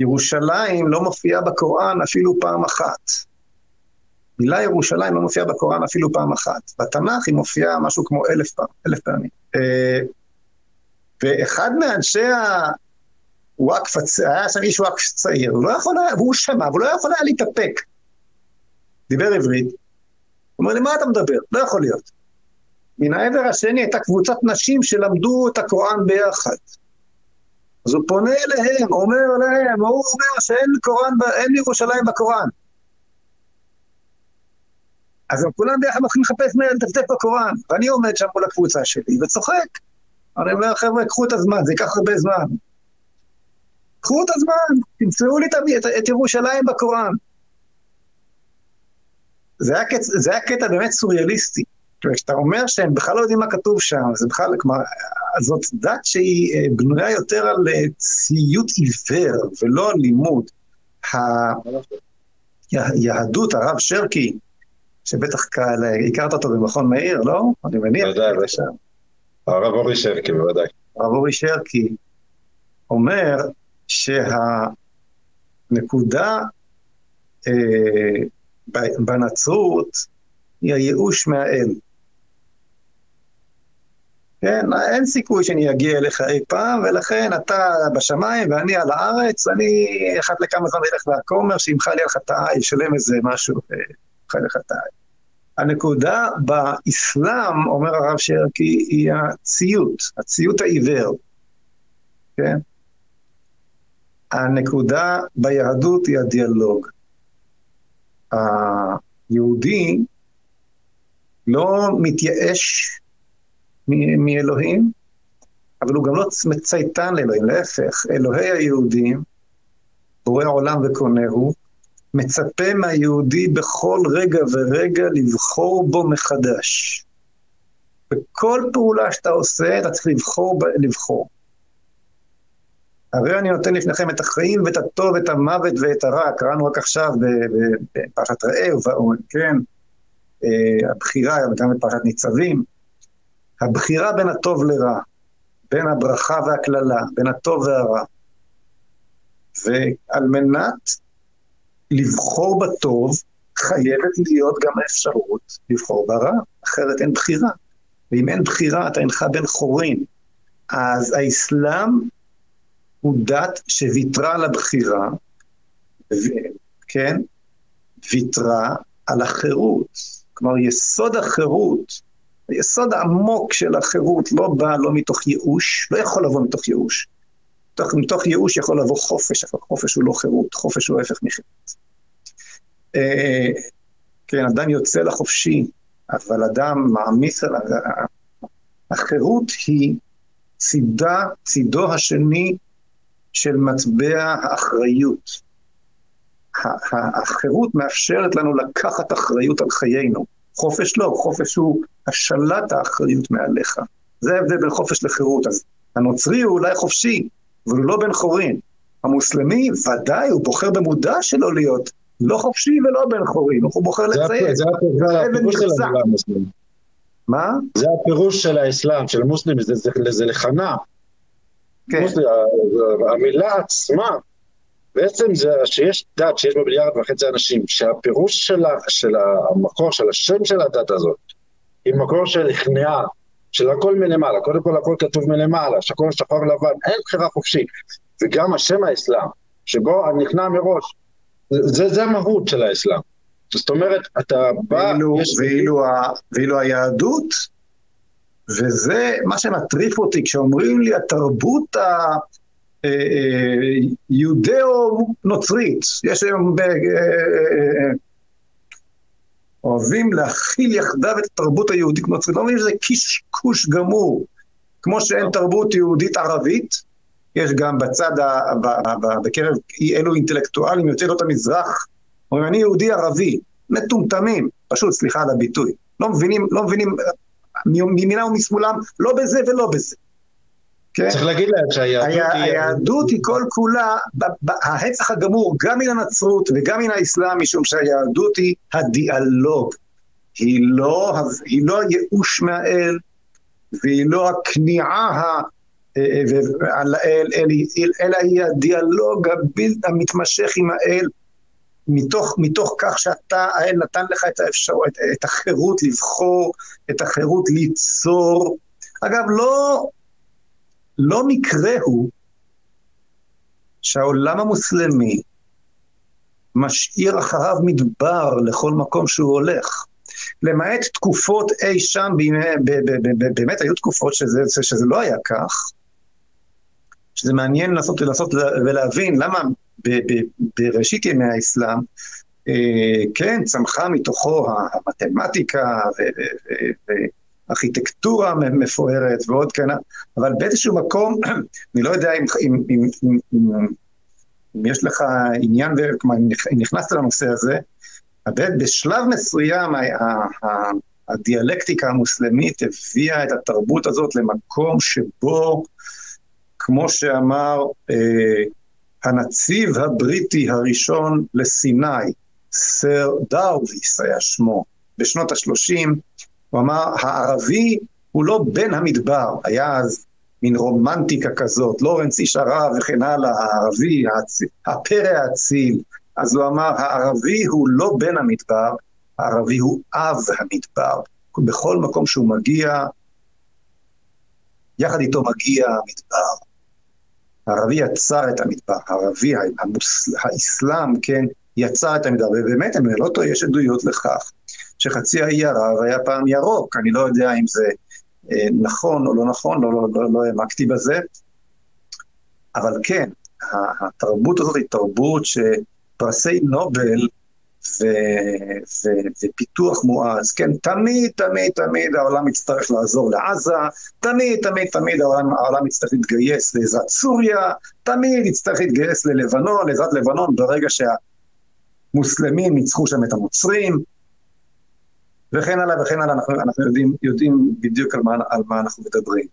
ירושלים לא מופיעה בקוראן אפילו פעם אחת. מילה ירושלים לא מופיעה בקוראן אפילו פעם אחת. בתנ"ך היא מופיעה משהו כמו אלף פעם, אלף פעמים. ואחד מאנשי הוואקף, היה שם איש וואקף צעיר, הוא לא יכול היה, והוא שמע, והוא לא יכול היה להתאפק. דיבר עברית, הוא אומר לי, מה אתה מדבר? לא יכול להיות. מן העבר השני הייתה קבוצת נשים שלמדו את הקוראן ביחד. אז הוא פונה אליהם, אומר להם, הוא אומר שאין קוראן, אין ירושלים בקוראן. אז הם כולם ביחד מתחילים לחפש לטפטף בקוראן, ואני עומד שם מול הקבוצה שלי וצוחק. אני אומר, חבר'ה, קחו את הזמן, זה ייקח הרבה זמן. קחו את הזמן, תמצאו לי את, את ירושלים בקוראן. זה היה, קטע, זה היה קטע באמת סוריאליסטי. כשאתה אומר שהם בכלל לא יודעים מה כתוב שם, זה בכלל, כלומר, זאת דת שהיא אה, בנויה יותר על אה, ציות עיוור ולא על לימוד. היהדות, הרב שרקי, שבטח קל, הכרת אותו במכון מאיר, לא? אני מניח. בוודאי, בוודאי. הרב אורי שרקי, בוודאי. הרב אורי שרקי אומר שהנקודה אה, בנצרות היא הייאוש מהאל. כן, אין סיכוי שאני אגיע אליך אי פעם, ולכן אתה בשמיים ואני על הארץ, אני אחת לכמה זמן אלך לכומר, שימחא לי על חטאי, ישלם איזה משהו, ימחא לי חטאי. הנקודה באסלאם, אומר הרב שרקי, היא הציות, הציות העיוור, כן? הנקודה ביהדות היא הדיאלוג. היהודי לא מתייאש מאלוהים, אבל הוא גם לא מצייתן לאלוהים, להפך, אלוהי היהודים, בורא עולם וקונהו, מצפה מהיהודי בכל רגע ורגע לבחור בו מחדש. בכל פעולה שאתה עושה, אתה צריך לבחור, לבחור. הרי אני נותן לפניכם את החיים ואת הטוב, ואת המוות ואת הרע, קראנו רק עכשיו בפרשת ראה, כן, אה, הבחירה, גם בפרשת ניצבים. הבחירה בין הטוב לרע, בין הברכה והקללה, בין הטוב והרע. ועל מנת לבחור בטוב, חייבת להיות גם האפשרות לבחור ברע, אחרת אין בחירה. ואם אין בחירה, אתה אינך בן חורין. אז האסלאם הוא דת שוויתרה על הבחירה, כן? ויתרה על החירות. כלומר, יסוד החירות, היסוד העמוק של החירות לא בא לא מתוך ייאוש, לא יכול לבוא מתוך ייאוש. מתוך, מתוך ייאוש יכול לבוא חופש, אבל חופש הוא לא חירות, חופש הוא ההפך מחירות. אה, כן, אדם יוצא לחופשי, אבל אדם מעמיס על... החירות היא צידה, צידו השני של מטבע האחריות. החירות מאפשרת לנו לקחת אחריות על חיינו. חופש לא, חופש הוא השלט האחריות מעליך. זה ההבדל בין חופש לחירות. אז הנוצרי הוא אולי חופשי, אבל הוא לא בן חורין. המוסלמי, ודאי, הוא בוחר במודע שלא להיות לא חופשי ולא בן חורין, הוא בוחר לציין. זה הפירוש של המוסלמי. מה? זה הפירוש של האסלאם, של המוסלמים, זה, זה, זה לכנה. כן. מוסלם, המילה עצמה, בעצם זה שיש דת שיש בה מיליארד וחצי אנשים, שהפירוש של, של המקור, של השם של הדת הזאת, היא מקור של הכנעה, של הכל מלמעלה, קודם כל הכל כתוב מלמעלה, שהכל שחור לבן, אין בחירה חופשית. וגם השם האסלאם, שבו נכנע מראש, זה, זה המהות של האסלאם. זאת אומרת, אתה בא... ואילו, יש... ואילו, ה, ואילו היהדות, וזה מה שמטריף אותי, כשאומרים לי התרבות היהודאו-נוצרית, אה, אה, יש היום... אוהבים להכיל יחדיו את התרבות היהודית-נוצרית, לא מבין שזה קשקוש גמור. כמו שאין תרבות יהודית-ערבית, יש גם בצד, ה, ב, ב, בקרב אלו אינטלקטואלים יוצאי עדות המזרח, אומרים אני יהודי ערבי, מטומטמים, פשוט סליחה על הביטוי, לא מבינים, לא מבינים מימינם ומשמאלם, לא בזה ולא בזה. כן? צריך להגיד להם שהיהדות היה, היא... היהדות היא כל כולה, ההצח הגמור גם מן הנצרות וגם מן האסלאם, משום שהיהדות היא הדיאלוג. היא לא, היא לא הייאוש מהאל, והיא לא הכניעה אה, אה, על האל, אלא היא הדיאלוג המתמשך עם האל, מתוך, מתוך כך שאתה, האל נתן לך את האפשרות, את, את החירות לבחור, את החירות ליצור. אגב, לא, לא מקרה הוא שהעולם המוסלמי משאיר אחריו מדבר לכל מקום שהוא הולך. למעט תקופות אי שם, באמת היו תקופות שזה, שזה לא היה כך, שזה מעניין לעשות, לעשות ולהבין למה בראשית ימי האסלאם, אה, כן, צמחה מתוכו המתמטיקה וארכיטקטורה מפוארת ועוד כאן, אבל באיזשהו מקום, [CLEARS THROAT] אני לא יודע אם, אם, אם, אם, אם יש לך עניין, כלומר, אם נכנסת לנושא הזה, בשלב מסוים הדיאלקטיקה המוסלמית הביאה את התרבות הזאת למקום שבו, כמו שאמר אה, הנציב הבריטי הראשון לסיני, סר דרוויס היה שמו, בשנות ה-30, הוא אמר, הערבי הוא לא בן המדבר, היה אז מין רומנטיקה כזאת, לורנס איש ערב וכן הלאה, הערבי, הפרא האציל, אז הוא אמר, הערבי הוא לא בן המדבר, הערבי הוא אב המדבר. בכל מקום שהוא מגיע, יחד איתו מגיע המדבר. הערבי יצר את המדבר, הערבי, המוס, האסלאם, כן, יצר את המדבר, ובאמת, אני לא טועה, יש עדויות לכך שחצי האי ערב היה פעם ירוק, אני לא יודע אם זה אה, נכון או לא נכון, לא, לא, לא, לא העמקתי בזה, אבל כן, התרבות הזאת היא תרבות ש... פרסי נובל ו, ו, ופיתוח מואז, כן, תמיד, תמיד, תמיד העולם יצטרך לעזור לעזה, תמיד, תמיד, תמיד העולם, העולם יצטרך להתגייס לעזרת סוריה, תמיד יצטרך להתגייס ללבנון, לעזרת לבנון, ברגע שהמוסלמים ניצחו שם את הנוצרים, וכן הלאה וכן הלאה, אנחנו, אנחנו יודעים, יודעים בדיוק על מה, על מה אנחנו מדברים.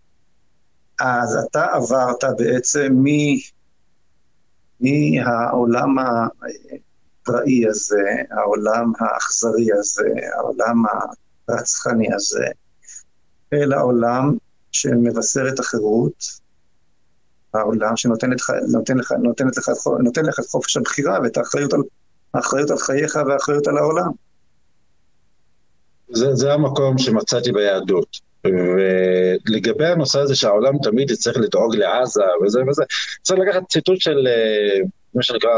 אז אתה עברת בעצם. מהעולם הפראי הזה, העולם האכזרי הזה, העולם הרצחני הזה, אל העולם שמבשר את החירות, העולם שנותן לך, את חופש הבחירה ואת האחריות על, על חייך והאחריות על העולם. זה, זה המקום שמצאתי ביהדות. ולגבי הנושא הזה שהעולם תמיד יצטרך לדאוג לעזה וזה וזה, צריך לקחת ציטוט של אה, מה שנקרא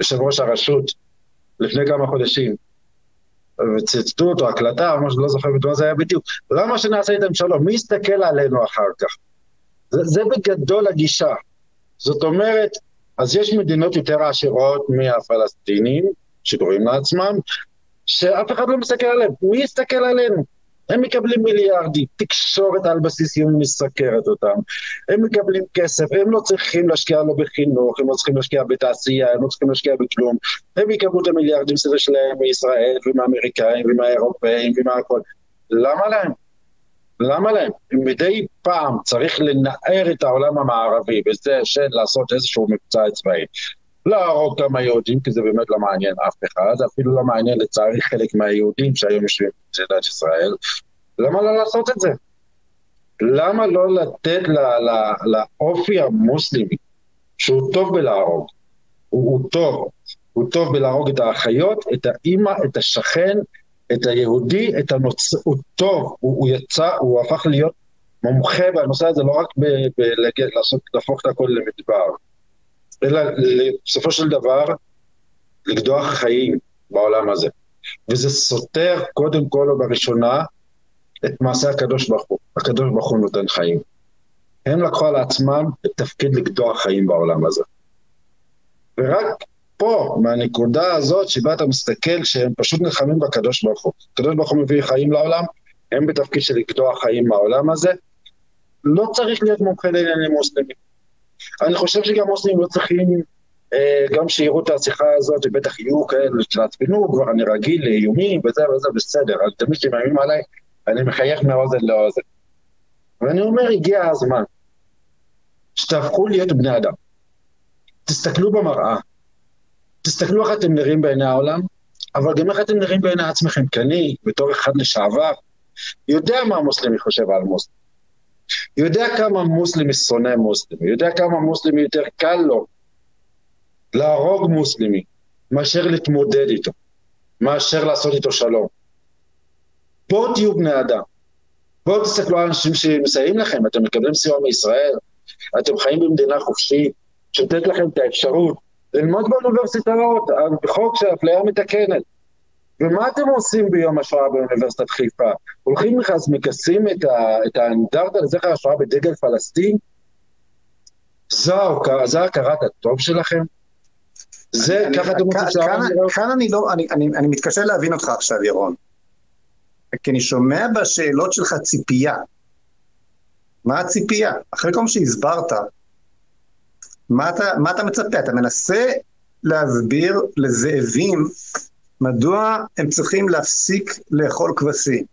יושב ראש הרשות לפני כמה חודשים. ציטוט או הקלטה או משהו, לא זוכר בדיוק זה היה בדיוק. למה שנעשה איתם שלום? מי יסתכל עלינו אחר כך? זה, זה בגדול הגישה. זאת אומרת, אז יש מדינות יותר עשירות מהפלסטינים, שקוראים לעצמם, שאף אחד לא מסתכל עליהם. מי יסתכל עלינו? הם מקבלים מיליארדים, תקשורת על בסיס יום מסקרת אותם, הם מקבלים כסף, הם לא צריכים להשקיע לא בחינוך, הם לא צריכים להשקיע בתעשייה, הם לא צריכים להשקיע בכלום, הם יקבלו את המיליארדים שלהם מישראל ומהאמריקאים ומהאירופאים ומהכל. למה להם? למה להם? מדי פעם צריך לנער את העולם המערבי בזה של לעשות איזשהו מבצע צבאי. להרוג כמה יהודים, כי זה באמת לא מעניין אף אחד, אפילו לא מעניין לצערי חלק מהיהודים שהיום יושבים במדינת ישראל. למה לא לעשות את זה? למה לא לתת לאופי המוסלמי, שהוא טוב בלהרוג, הוא, הוא טוב, הוא טוב בלהרוג את האחיות, את האימא, את השכן, את היהודי, את הנוצ... הוא טוב, הוא, הוא יצא, הוא הפך להיות מומחה בנושא הזה, לא רק להפוך את הכל למדבר. אלא בסופו של דבר לקדוח חיים בעולם הזה. וזה סותר קודם כל ובראשונה את מעשה הקדוש ברוך הוא. הקדוש ברוך הוא נותן חיים. הם לקחו על עצמם את תפקיד לקדוח חיים בעולם הזה. ורק פה, מהנקודה הזאת שבה אתה מסתכל שהם פשוט נלחמים בקדוש ברוך הוא. הקדוש ברוך הוא מביא חיים לעולם, הם בתפקיד של לקדוח חיים בעולם הזה. לא צריך להיות מומחה לעניינים מוסלמים. אני חושב שגם מוסלמים לא צריכים, אה, גם שיראו את השיחה הזאת, בטח יהיו כאלה שיעצבנו, כבר אני רגיל לאיומים וזה וזה, בסדר, אבל תמיד כשמאיימים עליי, אני מחייך מאוזן לאוזן. ואני אומר, הגיע הזמן שתהפכו להיות בני אדם. תסתכלו במראה, תסתכלו איך אתם נראים בעיני העולם, אבל גם איך אתם נראים בעיני עצמכם, כי אני, בתור אחד לשעבר, יודע מה המוסלמי חושב על מוסלמי. יודע כמה מוסלמי שונא מוסלמי, יודע כמה מוסלמי יותר קל לו להרוג מוסלמי מאשר להתמודד איתו, מאשר לעשות איתו שלום. בואו תהיו בני אדם. בואו תסתכלו על אנשים שמסייעים לכם, אתם מקבלים סיוע מישראל, אתם חיים במדינה חופשית, שתת לכם את האפשרות ללמוד באוניברסיטאות, בחוק של אפליה מתקנת. ומה אתם עושים ביום השואה באוניברסיטת חיפה? הולכים אז מכסים את, את האנדרטה לזכר השואה בדגל פלסטין? זו, זו הכרת הטוב שלכם? זה, ככה אתם רוצים שהעם כאן אני לא, אני, אני, אני מתקשה להבין אותך עכשיו, ירון. כי אני שומע בשאלות שלך ציפייה. מה הציפייה? אחרי כל מה שהסברת, מה אתה, מה אתה מצפה? אתה מנסה להסביר לזאבים מדוע הם צריכים להפסיק לאכול כבשים.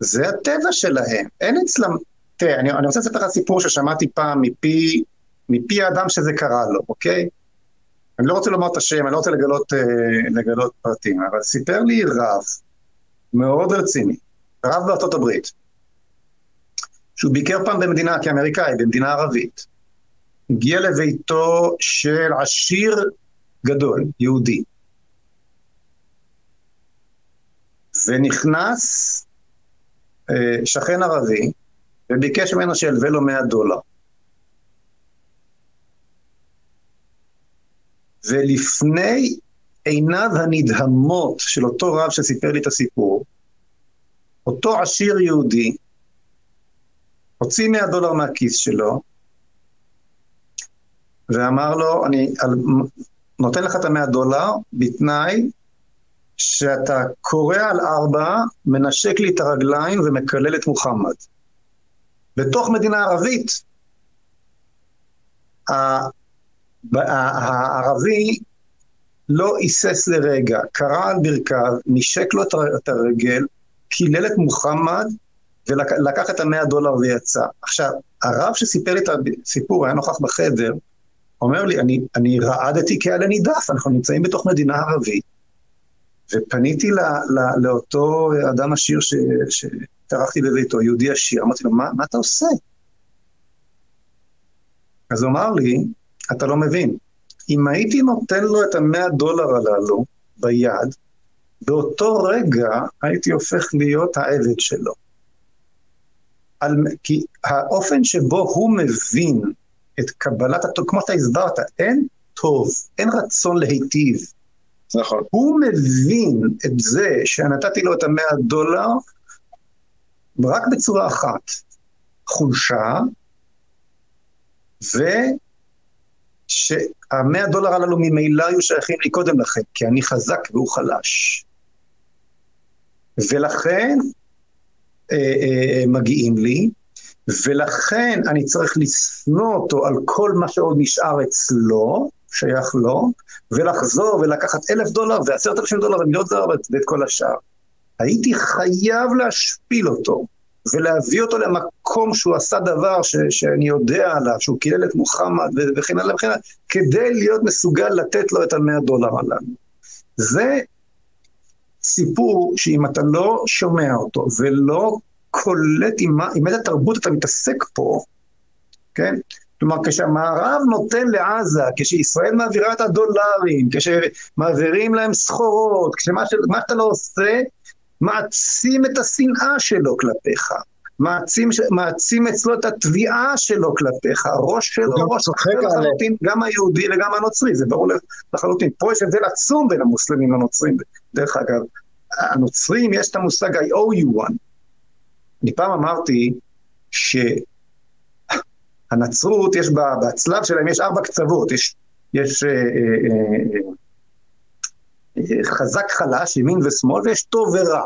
זה הטבע שלהם, אין אצלם... תראה, אני, אני רוצה לספר לך סיפור ששמעתי פעם מפי, מפי האדם שזה קרה לו, אוקיי? אני לא רוצה לומר את השם, אני לא רוצה לגלות, אה, לגלות פרטים, אבל סיפר לי רב מאוד רציני, רב בארצות הברית, שהוא ביקר פעם במדינה, כאמריקאי, במדינה ערבית. הגיע לביתו של עשיר גדול, יהודי. ונכנס אה, שכן ערבי וביקש ממנו שילווה לו 100 דולר. ולפני עיניו הנדהמות של אותו רב שסיפר לי את הסיפור, אותו עשיר יהודי הוציא 100 דולר מהכיס שלו ואמר לו, אני נותן לך את המאה דולר בתנאי שאתה קורא על ארבע, מנשק לי את הרגליים ומקלל את מוחמד. בתוך מדינה ערבית, הערבי לא היסס לרגע, קרא על ברכיו, נשק לו את הרגל, קילל את מוחמד ולקח את המאה דולר ויצא. עכשיו, הרב שסיפר לי את הסיפור, היה נוכח בחדר, אומר לי, אני, אני רעדתי כעלה נידף, אנחנו נמצאים בתוך מדינה ערבית, ופניתי ל, ל, לאותו אדם עשיר שהתארחתי בביתו, יהודי עשיר, אמרתי לו, מה, מה אתה עושה? אז הוא אמר לי, אתה לא מבין, אם הייתי נותן לו את המאה דולר הללו ביד, באותו רגע הייתי הופך להיות העבד שלו. על, כי האופן שבו הוא מבין את קבלת כמו שאתה הסברת, אין טוב, אין רצון להיטיב. נכון. הוא מבין את זה שנתתי לו את המאה דולר רק בצורה אחת, חולשה, ושהמאה דולר הללו ממילא היו שייכים לי קודם לכן, כי אני חזק והוא חלש. ולכן אה, אה, אה מגיעים לי, ולכן אני צריך לשנוא אותו על כל מה שעוד נשאר אצלו, שייך לו, ולחזור ולקחת אלף דולר ועשרת אלפים דולר ומיליון דולר ואת כל השאר. הייתי חייב להשפיל אותו ולהביא אותו למקום שהוא עשה דבר ש, שאני יודע עליו, שהוא קילל את מוחמד וכן הלאה וכן הלאה, כדי להיות מסוגל לתת לו את המאה דולר הללו. זה סיפור שאם אתה לא שומע אותו ולא קולט עם, עם איזה תרבות אתה מתעסק פה, כן? כלומר, כשהמערב נותן לעזה, כשישראל מעבירה את הדולרים, כשמעבירים להם סחורות, כשמה ש... שאתה לא עושה, מעצים את השנאה שלו כלפיך. מעצים, מעצים אצלו את התביעה שלו כלפיך, הראש שלו, ראש אחר לחלוטין, גם היהודי וגם הנוצרי, זה ברור לחלוטין. פה יש הבדל עצום בין המוסלמים לנוצרים. דרך אגב, הנוצרים יש את המושג I owe you one. אני פעם אמרתי שהנצרות, יש בה, בצלב שלהם יש ארבע קצוות, יש, יש אה, אה, אה, אה, חזק חלש, ימין ושמאל, ויש טוב ורע.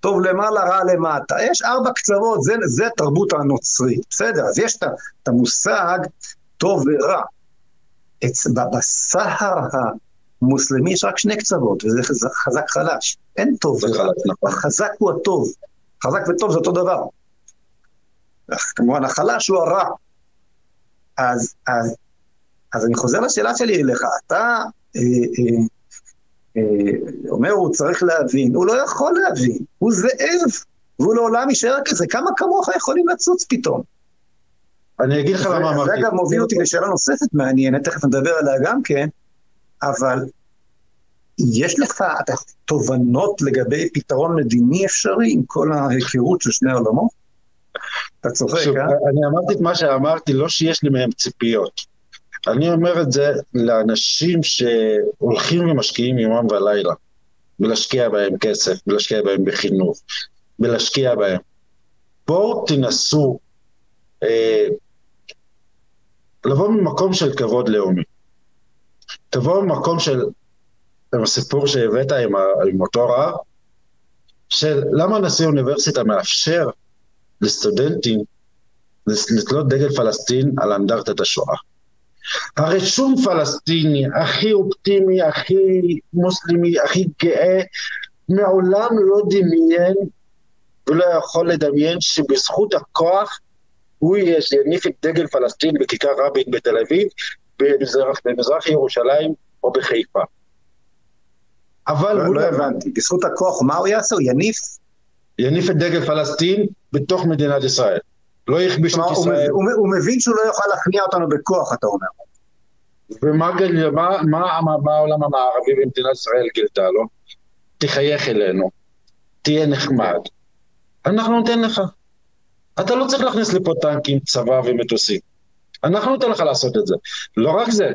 טוב למעלה, רע למטה. יש ארבע קצוות, זה, זה התרבות הנוצרית, בסדר? אז יש את המושג טוב ורע. בסהר המוסלמי יש רק שני קצוות, וזה חזק חלש. אין טוב ורע, נכון. החזק הוא הטוב. חזק וטוב זה אותו דבר. כמובן, החלש הוא הרע. אז, אז, אז אני חוזר לשאלה שלי אליך, אתה אה, אה, אה, אומר, הוא צריך להבין, הוא לא יכול להבין, הוא זאב, והוא לעולם יישאר כזה, כמה כמוך יכולים לצוץ פתאום? אני אגיד לך למה אמרתי. זה אגב מוביל אותי לשאלה נוספת מעניינת, תכף נדבר עליה גם כן, אבל יש לך תובנות לגבי פתרון מדיני אפשרי עם כל ההיכרות של שני העולמות? אתה צוחק, אה? אני אמרתי את מה שאמרתי, לא שיש לי מהם ציפיות. אני אומר את זה לאנשים שהולכים ומשקיעים יומם ולילה, ולהשקיע בהם כסף, ולהשקיע בהם בחינוך, ולהשקיע בהם. בואו תנסו אה, לבוא ממקום של כבוד לאומי. תבואו ממקום של, עם הסיפור שהבאת עם, עם אותו רב, של למה נשיא האוניברסיטה מאפשר לסטודנטים לתלות דגל פלסטין על אנדרטת השואה. הרי שום פלסטיני הכי אופטימי, הכי מוסלמי, הכי גאה, מעולם לא דמיין ולא יכול לדמיין שבזכות הכוח הוא יניף את דגל פלסטין בכיכר רבין בתל אביב, במזרח, במזרח ירושלים או בחיפה. אבל לא, הוא לא הבנתי, בזכות הכוח מה הוא יעשה? הוא יניף? יניף את דגל פלסטין בתוך מדינת ישראל. לא יכביש את ישראל. הוא, הוא, הוא מבין שהוא לא יוכל להכניע אותנו בכוח, אתה אומר. ומה מה, מה, מה, מה העולם המערבי במדינת ישראל גילתה לו? תחייך אלינו, תהיה נחמד. אנחנו ניתן לך. אתה לא צריך להכניס לפה טנקים, צבא ומטוסים. אנחנו ניתן לך לעשות את זה. לא רק זה,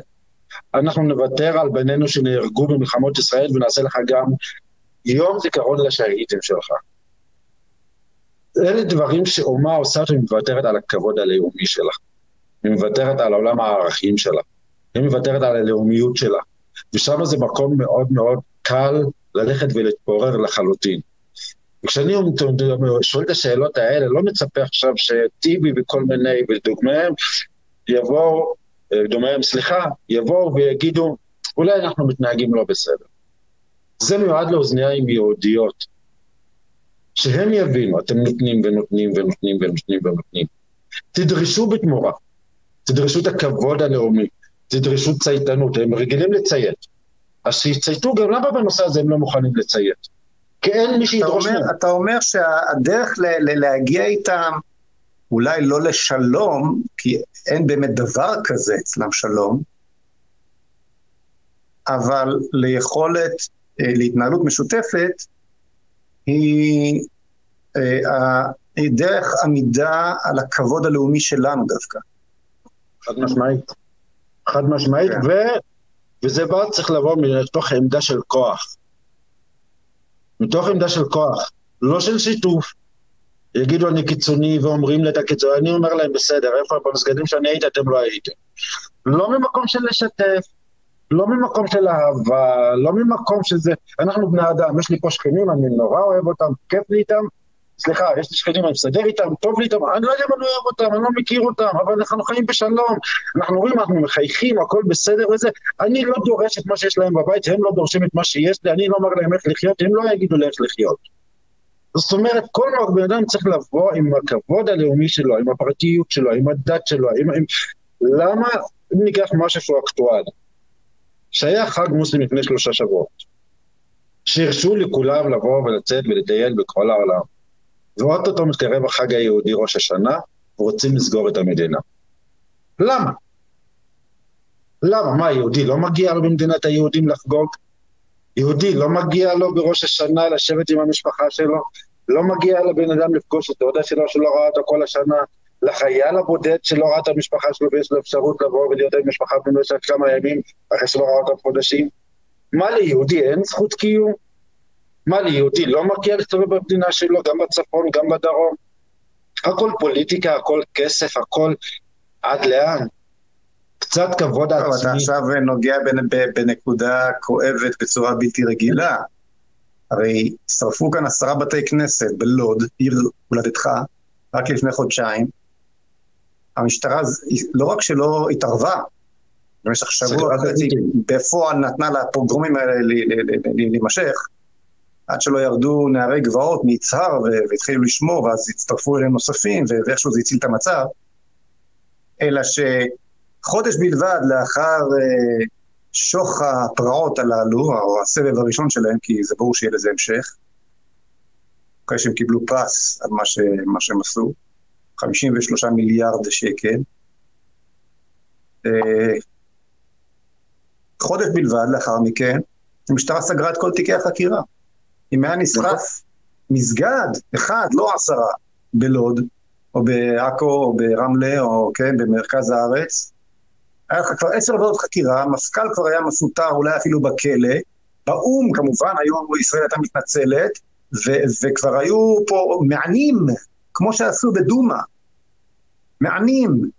אנחנו נוותר על בנינו שנהרגו במלחמות ישראל ונעשה לך גם יום זיכרון לשהידים שלך. אלה דברים שאומה עושה שהיא מוותרת על הכבוד הלאומי שלה. היא מוותרת על עולם הערכים שלה. היא מוותרת על הלאומיות שלה. ושם זה מקום מאוד מאוד קל ללכת ולהתפורר לחלוטין. וכשאני שואל את השאלות האלה, לא מצפה עכשיו שטיבי וכל מיני, ודוגמיהם, יבואו, דומיהם, סליחה, יבואו ויגידו, אולי אנחנו מתנהגים לא בסדר. זה מיועד לאוזניים יהודיות, שהם יבינו, אתם נותנים ונותנים ונותנים ונותנים ונותנים. תדרשו בתמורה, תדרשו את הכבוד הלאומי, תדרשו צייתנות, הם רגילים לציית. אז שיצייתו גם למה בנושא הזה הם לא מוכנים לציית. כי אין מי שידרוש מהם. אתה אומר שהדרך להגיע איתם, אולי לא לשלום, כי אין באמת דבר כזה אצלם שלום, אבל ליכולת, אה, להתנהלות משותפת, היא, אה, היא דרך עמידה על הכבוד הלאומי שלנו דווקא. חד משמעית. חד משמעית, כן. ו... וזה בא, צריך לבוא מתוך עמדה של כוח. מתוך עמדה של כוח, לא של שיתוף. יגידו אני קיצוני ואומרים לי את הקיצוני, אני אומר להם בסדר, איפה במסגדים שאני הייתי אתם לא הייתם. לא ממקום של לשתף, לא ממקום של אהבה, לא ממקום שזה, אנחנו בני אדם, יש לי פה שכנים, אני נורא אוהב אותם, כיף לי איתם, סליחה, יש לי שכנים, אני מסדר איתם, טוב לי איתם, אני לא יודע אם אני אוהב אותם, אני לא מכיר אותם, אבל אנחנו חיים בשלום, אנחנו רואים, אנחנו מחייכים, הכל בסדר וזה, אני לא דורש את מה שיש להם בבית, הם לא דורשים את מה שיש לי, אני לא אומר להם איך לחיות, הם לא יגידו לי איך לחיות. זאת אומרת, כל בן אדם צריך לבוא עם הכבוד הלאומי שלו, עם הפרטיות שלו, עם הדת שלו, עם... עם... למה, ניקח משהו שהוא אקטואלי, שהיה חג מוסלמי לפני שלושה שבועות, שהרשו לכולם לבוא ולצאת ולטייל בכל העולם. ואו-טו-טו מתקרב החג היהודי ראש השנה, ורוצים לסגור את המדינה. למה? למה? מה, יהודי לא מגיע לו במדינת היהודים לחגוג? יהודי לא מגיע לו בראש השנה לשבת עם המשפחה שלו? לא מגיע לבן אדם לפגוש את דודה שלו שלא ראה אותו כל השנה? לחייל הבודד שלא ראה את המשפחה שלו ויש לו אפשרות לבוא ולהיות עם משפחה במשך כמה ימים אחרי שלא ראה אותם חודשים? מה ליהודי אין זכות קיום? מה ליהודי לא מגיע להסתובב במדינה שלו, גם בצפון, גם בדרום? הכל פוליטיקה, הכל כסף, הכל עד לאן? קצת כבוד עצמי. אתה עכשיו נוגע בנקודה כואבת בצורה בלתי רגילה. הרי שרפו כאן עשרה בתי כנסת בלוד, עיר הולדתך, רק לפני חודשיים, המשטרה לא רק שלא התערבה, במשך שבוע וחצי בפועל נתנה לפוגרומים האלה להימשך, עד שלא ירדו נערי גבעות מיצהר והתחילו לשמור, ואז הצטרפו אליהם נוספים, ואיכשהו זה הציל את המצב, אלא שחודש בלבד לאחר אה, שוך הפרעות הללו, או הסבב הראשון שלהם, כי זה ברור שיהיה לזה המשך, אחרי שהם קיבלו פרס על מה, ש, מה שהם עשו, 53 מיליארד שקל. אה, חודש בלבד לאחר מכן, המשטרה סגרה את כל תיקי החקירה. אם היה נשרף מסגד אחד, לא עשרה, בלוד, או בעכו, או ברמלה, או כן, במרכז הארץ, היה לך כבר עשר עבודות חקירה, מפכ"ל כבר היה מפוטר, אולי אפילו בכלא, באו"ם כמובן, היו, ישראל הייתה מתנצלת, ו- וכבר היו פה מענים, כמו שעשו בדומא, מענים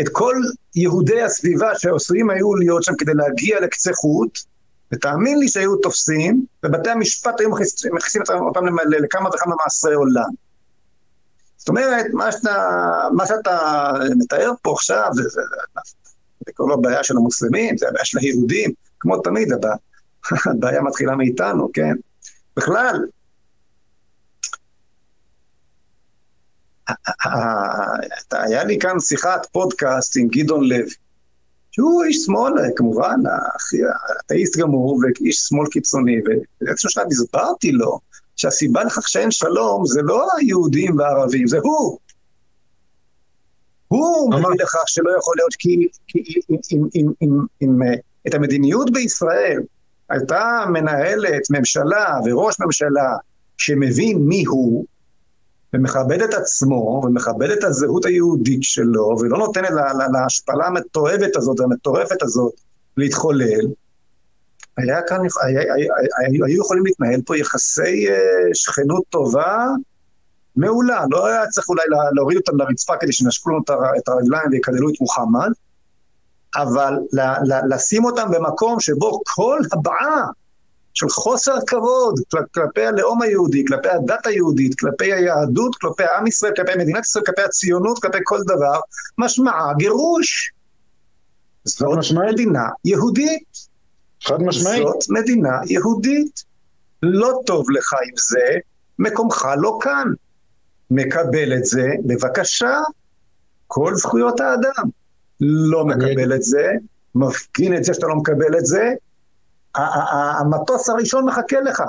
את כל יהודי הסביבה שעשויים היו להיות שם כדי להגיע לקצה חוט, ותאמין לי שהיו תופסים, ובתי המשפט היו מכניסים אותם לכמה וכמה מעשרי עולם. זאת אומרת, מה שאתה, מה שאתה מתאר פה עכשיו, זה, זה, זה כבר לא בעיה של המוסלמים, זה הבעיה של היהודים, כמו תמיד, [LAUGHS] הבעיה מתחילה מאיתנו, כן? בכלל, היה לי כאן שיחת פודקאסט עם גדעון לוי, שהוא איש שמאל, כמובן, אתאיסט גמור ואיש שמאל קיצוני, ובאיזשהו שלב הסברתי לו שהסיבה לכך שאין שלום זה לא היהודים והערבים, זה הוא. הוא מביא לכך שלא יכול להיות כי, אם את המדיניות בישראל הייתה מנהלת ממשלה וראש ממשלה שמבין מי הוא, ומכבד את עצמו, ומכבד את הזהות היהודית שלו, ולא נותן להשפלה המתועבת הזאת, המטורפת הזאת, להתחולל, היה כאן, היה, היה, היה, היו יכולים להתנהל פה יחסי uh, שכנות טובה מעולה. לא היה צריך אולי לה, להוריד אותם לרצפה כדי שנשקו לנו את הרגליים ויקללו את מוחמד, אבל לה, לה, לשים אותם במקום שבו כל הבעה של חוסר כבוד כלפי הלאום היהודי, כלפי הדת היהודית, כלפי היהדות, כלפי עם ישראל, כלפי מדינת ישראל, כלפי הציונות, כלפי כל דבר, משמעה גירוש. זאת משמעית. מדינה יהודית. חד משמעית. זאת מדינה יהודית. לא טוב לך עם זה, מקומך לא כאן. מקבל את זה, בבקשה, כל זכויות האדם. לא מקבל את זה, מפגין את זה שאתה לא מקבל את זה, המטוס הראשון מחכה לך.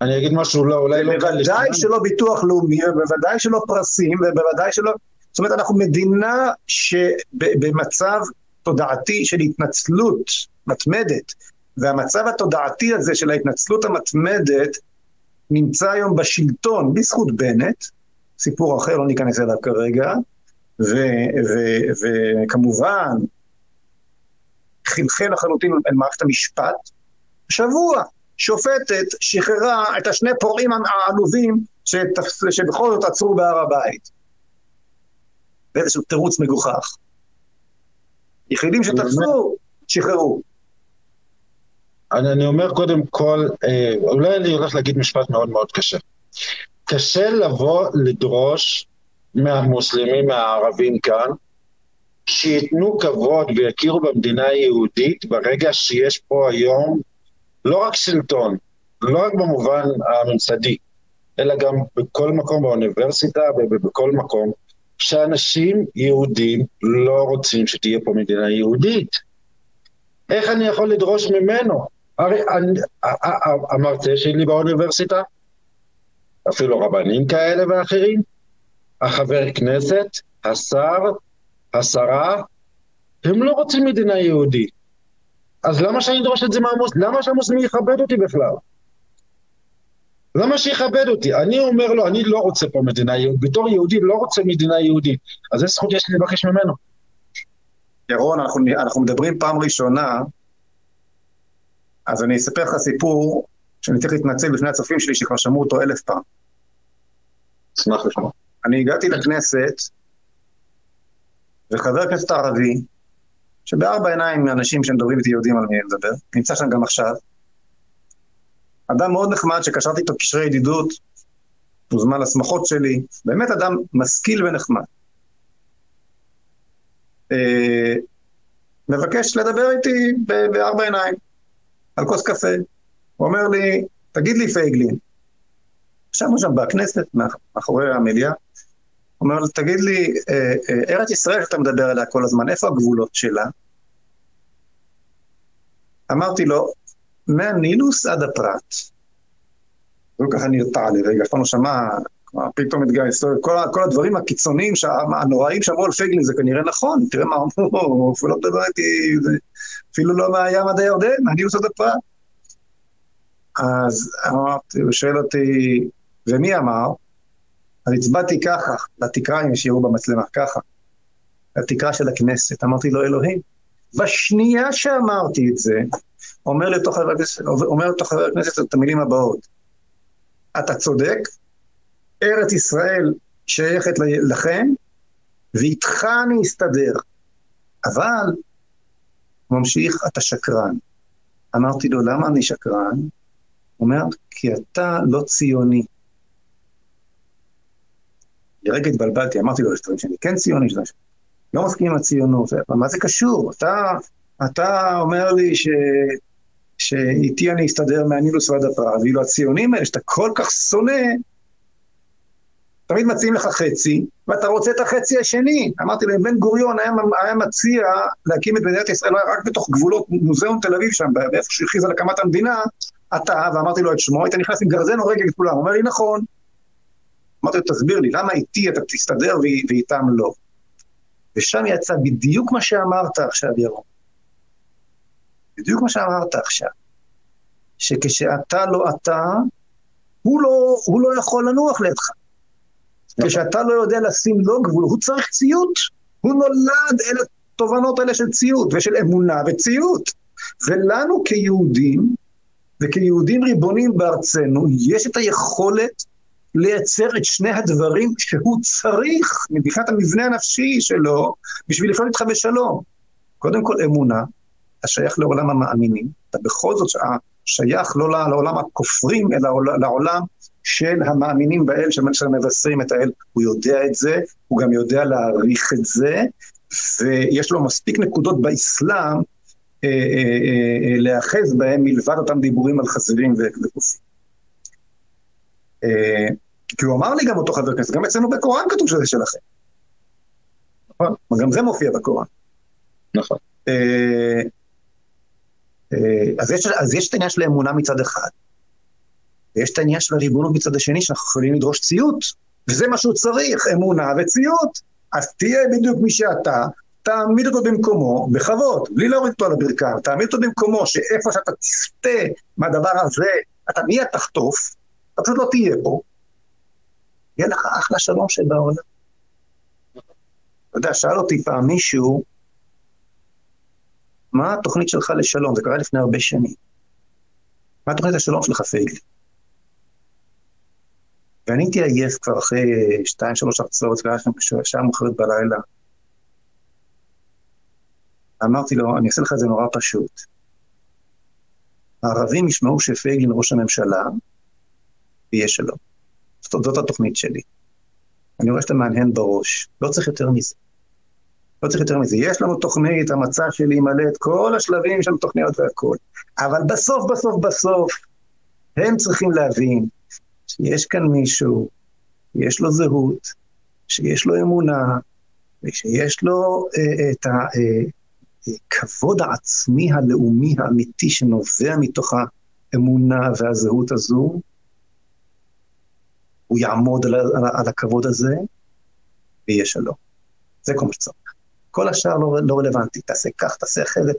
אני אגיד משהו לא, אולי לא בוודאי שלא ביטוח לאומי, ובוודאי שלא פרסים, ובוודאי שלא... זאת אומרת, אנחנו מדינה שבמצב תודעתי של התנצלות מתמדת, והמצב התודעתי הזה של ההתנצלות המתמדת נמצא היום בשלטון בזכות בנט, סיפור אחר, לא ניכנס אליו כרגע, וכמובן חלחל לחלוטין אל מערכת המשפט. שבוע שופטת שחררה את השני פורעים העלובים שבכל זאת עצרו בהר הבית. באיזשהו תירוץ מגוחך. יחידים שתפסו, שחררו. אני, אני אומר קודם כל, אה, אולי אני הולך להגיד משפט מאוד מאוד קשה. קשה לבוא לדרוש מהמוסלמים, מהערבים כאן, שייתנו כבוד ויכירו במדינה היהודית ברגע שיש פה היום לא רק שלטון, לא רק במובן הממסדי, אלא גם בכל מקום באוניברסיטה ובכל מקום, שאנשים יהודים לא רוצים שתהיה פה מדינה יהודית. איך אני יכול לדרוש ממנו? הרי אני, המרצה שלי באוניברסיטה, אפילו רבנים כאלה ואחרים, החבר כנסת, השר, השרה, הם לא רוצים מדינה יהודית. אז למה שאני אדרוש את זה מהמוסלמים? למה שהמוסלמי יכבד אותי בכלל? למה שיכבד אותי? אני אומר לו, אני לא רוצה פה מדינה יהודית, בתור יהודי לא רוצה מדינה יהודית, אז איזה זכות יש לי לבקש ממנו? ירון, אנחנו, אנחנו מדברים פעם ראשונה, אז אני אספר לך סיפור שאני צריך להתנצל בפני הצופים שלי שכבר שמעו אותו אלף פעם. אשמח לשמוע. אני הגעתי לכנסת וחבר כנסת ערבי, שבארבע עיניים מאנשים שמדברים איתי יודעים על מי אני מדבר, נמצא שם גם עכשיו. אדם מאוד נחמד שקשרתי איתו קשרי ידידות, מוזמן לשמחות שלי, באמת אדם משכיל ונחמד. אה, מבקש לדבר איתי בארבע עיניים, על כוס קפה. הוא אומר לי, תגיד לי פייגלין, ישבנו שם בכנסת, מאחורי המליאה, אומר, תגיד לי, אה, אה, ארץ ישראל שאתה מדבר עליה כל הזמן, איפה הגבולות שלה? אמרתי לו, מהנילוס עד הפרט. הוא ככה נרתע לי רגע, אף פעם לא שמע, פתאום התגייס, כל, כל הדברים הקיצוניים, הנוראים שאמרו על פייגלין, זה כנראה נכון, תראה מה אמרו, [LAUGHS] הוא לא מדבר איתי, אפילו לא מהים עד הירדן, מהנילוס עד הפרט. אז אמרתי, הוא שואל אותי, ומי אמר? אז הצבעתי ככה, לתקרה, אם שיראו במצלמה, ככה, לתקרה של הכנסת. אמרתי לו, אלוהים. בשנייה שאמרתי את זה, אומר לתוך חבר הכנסת, אומר לתוך חבר הכנסת את המילים הבאות: אתה צודק, ארץ ישראל שייכת לכם, ואיתך אני אסתדר. אבל, ממשיך, אתה שקרן. אמרתי לו, למה אני שקרן? הוא אומר, כי אתה לא ציוני. לרגע התבלבלתי, אמרתי לו, יש דברים שאני כן ציוני, יש דברים שאני לא מסכים עם הציונות, אבל מה זה קשור? אתה, אתה אומר לי ש... שאיתי אני אסתדר מהנילוס ועד הפרה, ואילו הציונים האלה שאתה כל כך שונא, תמיד מציעים לך חצי, ואתה רוצה את החצי השני. אמרתי להם, בן גוריון היה, היה מציע להקים את מדינת ישראל רק בתוך גבולות מוזיאון תל אביב שם, באיפה שהוא הכריז על הקמת המדינה, אתה, ואמרתי לו את שמו, היית נכנס עם גרזן הורג את כולם. הוא אומר לי, נכון. אמרתי לו, תסביר לי, למה איתי אתה תסתדר ואיתם לא? ושם יצא בדיוק מה שאמרת עכשיו, ירון. בדיוק מה שאמרת עכשיו. שכשאתה לא אתה, הוא לא, הוא לא יכול לנוח לידך. נכון. כשאתה לא יודע לשים לו גבול, הוא צריך ציות. הוא נולד אל התובנות האלה של ציות ושל אמונה וציות. ולנו כיהודים, וכיהודים ריבונים בארצנו, יש את היכולת לייצר את שני הדברים שהוא צריך מבחינת המבנה הנפשי שלו בשביל לחיות איתך בשלום. קודם כל אמונה, אתה שייך לעולם המאמינים, אתה בכל זאת שייך לא לעולם הכופרים, אלא לעולם של המאמינים באל, של המבשרים את האל. הוא יודע את זה, הוא גם יודע להעריך את זה, ויש לו מספיק נקודות באסלאם אה, אה, אה, להיאחז בהם מלבד אותם דיבורים על חזירים וקופים. כי הוא אמר לי גם אותו חבר כנסת, גם אצלנו בקוראן כתוב שזה שלכם. נכון? גם זה מופיע בקוראן. נכון. אז יש, אז יש את העניין של האמונה מצד אחד, ויש את העניין של הריבונות מצד השני, שאנחנו יכולים לדרוש ציות, וזה מה שהוא צריך, אמונה וציות. אז תהיה בדיוק מי שאתה, תעמיד אותו במקומו בכבוד, בלי להוריד אותו על הברכיים, תעמיד אותו במקומו שאיפה שאתה תסטה מהדבר הזה, אתה מיד תחטוף, אתה פשוט לא תהיה פה, יהיה לך אחלה שלום שבעולם. אתה יודע, שאל אותי פעם מישהו, מה התוכנית שלך לשלום? זה קרה לפני הרבה שנים. מה התוכנית לשלום שלך, פייגלי? ואני הייתי עייף כבר אחרי שתיים, שלוש הרצאות, והיה שם שעה מאוחרת בלילה. אמרתי לו, אני אעשה לך את זה נורא פשוט. הערבים ישמעו שפייגלין ראש הממשלה, ויהיה שלום. זאת, התוכנית שלי. אני רואה שאתה מהנהן בראש, לא צריך יותר מזה. לא צריך יותר מזה. יש לנו תוכנית, המצע שלי מלא את כל השלבים, לנו תוכניות והכול. אבל בסוף, בסוף, בסוף, הם צריכים להבין שיש כאן מישהו, יש לו זהות, שיש לו אמונה, ושיש לו אה, את הכבוד אה, העצמי הלאומי האמיתי שנובע מתוך האמונה והזהות הזו, הוא יעמוד על, על, על הכבוד הזה, ויהיה שלום. זה כל מה שצריך. כל השאר לא, לא רלוונטי, תעשה כך, תעשה אחרת,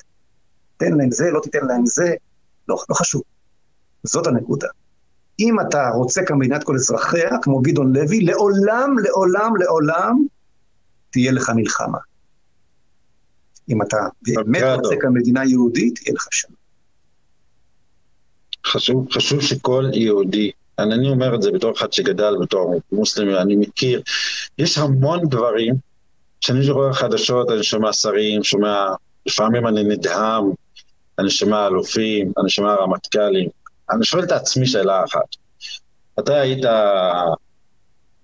תן להם זה, לא תיתן להם זה, לא, לא חשוב. זאת הנקודה. אם אתה רוצה כאן מדינת כל אזרחיה, כמו גדעון לוי, לעולם, לעולם, לעולם, תהיה לך מלחמה. אם אתה באמת רוצה כאן מדינה יהודית, תהיה לך שם. חשוב, חשוב שכל יהודי אני אומר את זה בתור אחד שגדל בתור מוסלמי, אני מכיר, יש המון דברים שאני רואה חדשות, אני שומע שרים, שומע, לפעמים אני נדהם, אני שומע אלופים, אני שומע רמטכ"לים, אני שואל את עצמי שאלה אחת, אתה היית,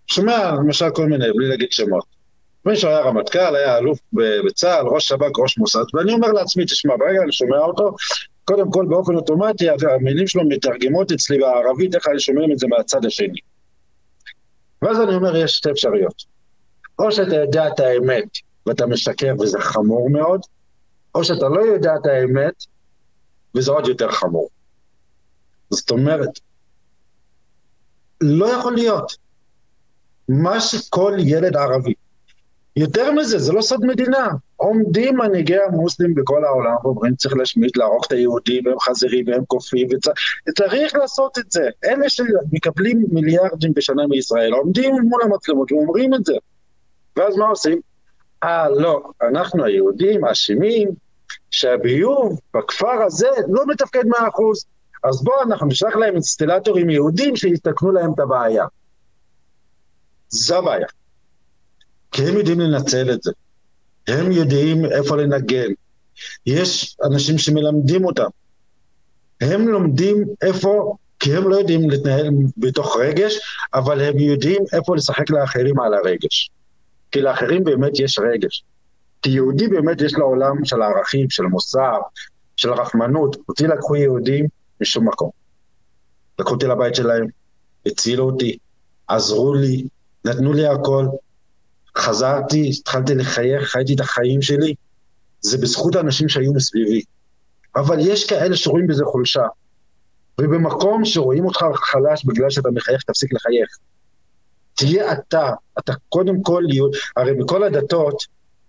שומע למשל כל מיני, בלי להגיד שמות, מישהו היה רמטכ"ל, היה אלוף בצה"ל, ראש שב"כ, ראש מוסד, ואני אומר לעצמי, תשמע, ברגע אני שומע אותו, קודם כל באופן אוטומטי המילים שלו מתרגמות אצלי בערבית, איך אני שומע את זה מהצד השני. ואז אני אומר, יש שתי אפשרויות. או שאתה יודע את האמת ואתה משקר וזה חמור מאוד, או שאתה לא יודע את האמת וזה עוד יותר חמור. זאת אומרת, לא יכול להיות מה שכל ילד ערבי, יותר מזה, זה לא סוד מדינה, עומדים מנהיגי המוסלמים בכל העולם ואומרים צריך להשמיד, להרוג את היהודים והם חזירים והם קופים וצריך לעשות את זה. אלה שמקבלים מיליארדים בשנה מישראל עומדים מול המצלמות ואומרים את זה. ואז מה עושים? אה, לא, אנחנו היהודים אשמים שהביוב בכפר הזה לא מתפקד מאה אחוז. אז בואו אנחנו נשלח להם אינסטלטורים יהודים שיסתכנו להם את הבעיה. זו הבעיה. כי הם יודעים לנצל את זה. הם יודעים איפה לנגן. יש אנשים שמלמדים אותם. הם לומדים איפה, כי הם לא יודעים להתנהל בתוך רגש, אבל הם יודעים איפה לשחק לאחרים על הרגש. כי לאחרים באמת יש רגש. כי יהודי באמת יש לו עולם של ערכים, של מוסר, של רחמנות. אותי לקחו יהודים משום מקום. לקחו אותי לבית שלהם, הצילו אותי, עזרו לי, נתנו לי הכל. חזרתי, התחלתי לחייך, חייתי את החיים שלי, זה בזכות האנשים שהיו מסביבי. אבל יש כאלה שרואים בזה חולשה. ובמקום שרואים אותך חלש בגלל שאתה מחייך, תפסיק לחייך. תהיה אתה, אתה קודם כל, הרי בכל הדתות,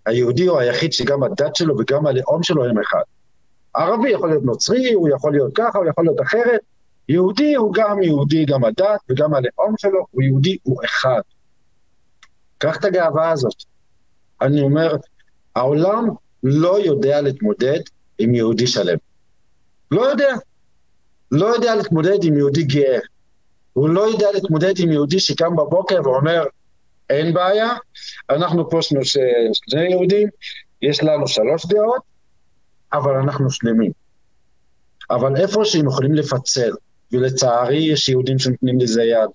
היהודי הוא היחיד שגם הדת שלו וגם הלאום שלו הם אחד. ערבי יכול להיות נוצרי, הוא יכול להיות ככה, הוא יכול להיות אחרת. יהודי הוא גם יהודי, גם הדת וגם הלאום שלו, הוא יהודי, הוא אחד. קח את הגאווה הזאת. אני אומר, העולם לא יודע להתמודד עם יהודי שלם. לא יודע. לא יודע להתמודד עם יהודי גאה. הוא לא יודע להתמודד עם יהודי שקם בבוקר ואומר, אין בעיה, אנחנו פה שני, שני יהודים, יש לנו שלוש דעות, אבל אנחנו שלמים. אבל איפה שהם יכולים לפצל, ולצערי יש יהודים שנותנים לזה יד,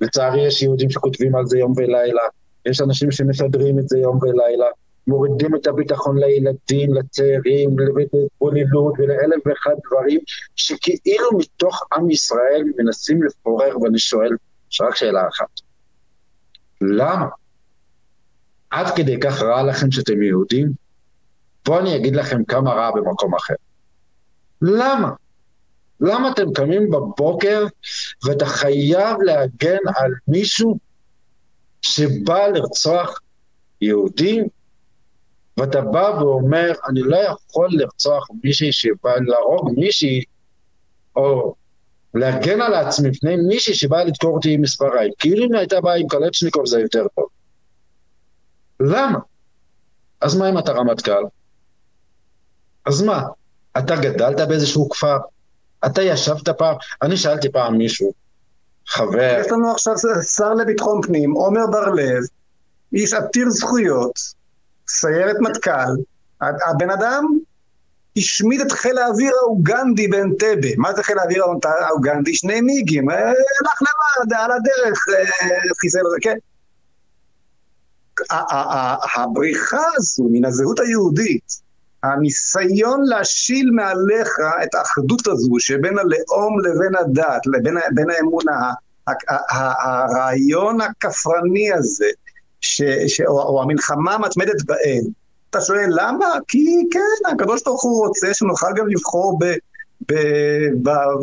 לצערי יש יהודים שכותבים על זה יום ולילה, יש אנשים שמשדרים את זה יום ולילה, מורידים את הביטחון לילדים, לצעירים, להתבוללות ולאלף ואחד דברים שכאילו מתוך עם ישראל מנסים לפורר, ואני שואל, יש רק שאלה אחת. למה? עד כדי כך רע לכם שאתם יהודים? בואו אני אגיד לכם כמה רע במקום אחר. למה? למה אתם קמים בבוקר ואתה חייב להגן על מישהו שבא לרצוח יהודים, ואתה בא ואומר, אני לא יכול לרצוח מישהי שבא להרוג מישהי, או להגן על עצמי מפני מישהי שבאה לדקור אותי עם מספריים. כאילו אם הייתה באה עם קלצ'ניקוב זה יותר טוב. למה? אז מה אם אתה רמטכ"ל? אז מה? אתה גדלת באיזשהו כפר? אתה ישבת פעם? אני שאלתי פעם מישהו, חבר. יש לנו עכשיו שר לביטחון פנים, עומר בר-לב, איש עתיר זכויות, סיירת מטכ"ל, הבן אדם השמיד את חיל האוויר האוגנדי באנטבה. מה זה חיל האוויר האוגנדי? שני מיגים, אה, הלך לבד, על הדרך, אה, חיסל את זה, כן. הבריחה הזו מן הזהות היהודית, הניסיון להשיל מעליך את האחדות הזו שבין הלאום לבין הדת, לבין האמונה, הרעיון הכפרני הזה, ש, ש, או, או המלחמה המתמדת באל, אתה שואל למה? כי כן, הקדוש ברוך הוא רוצה שנוכל גם לבחור ב,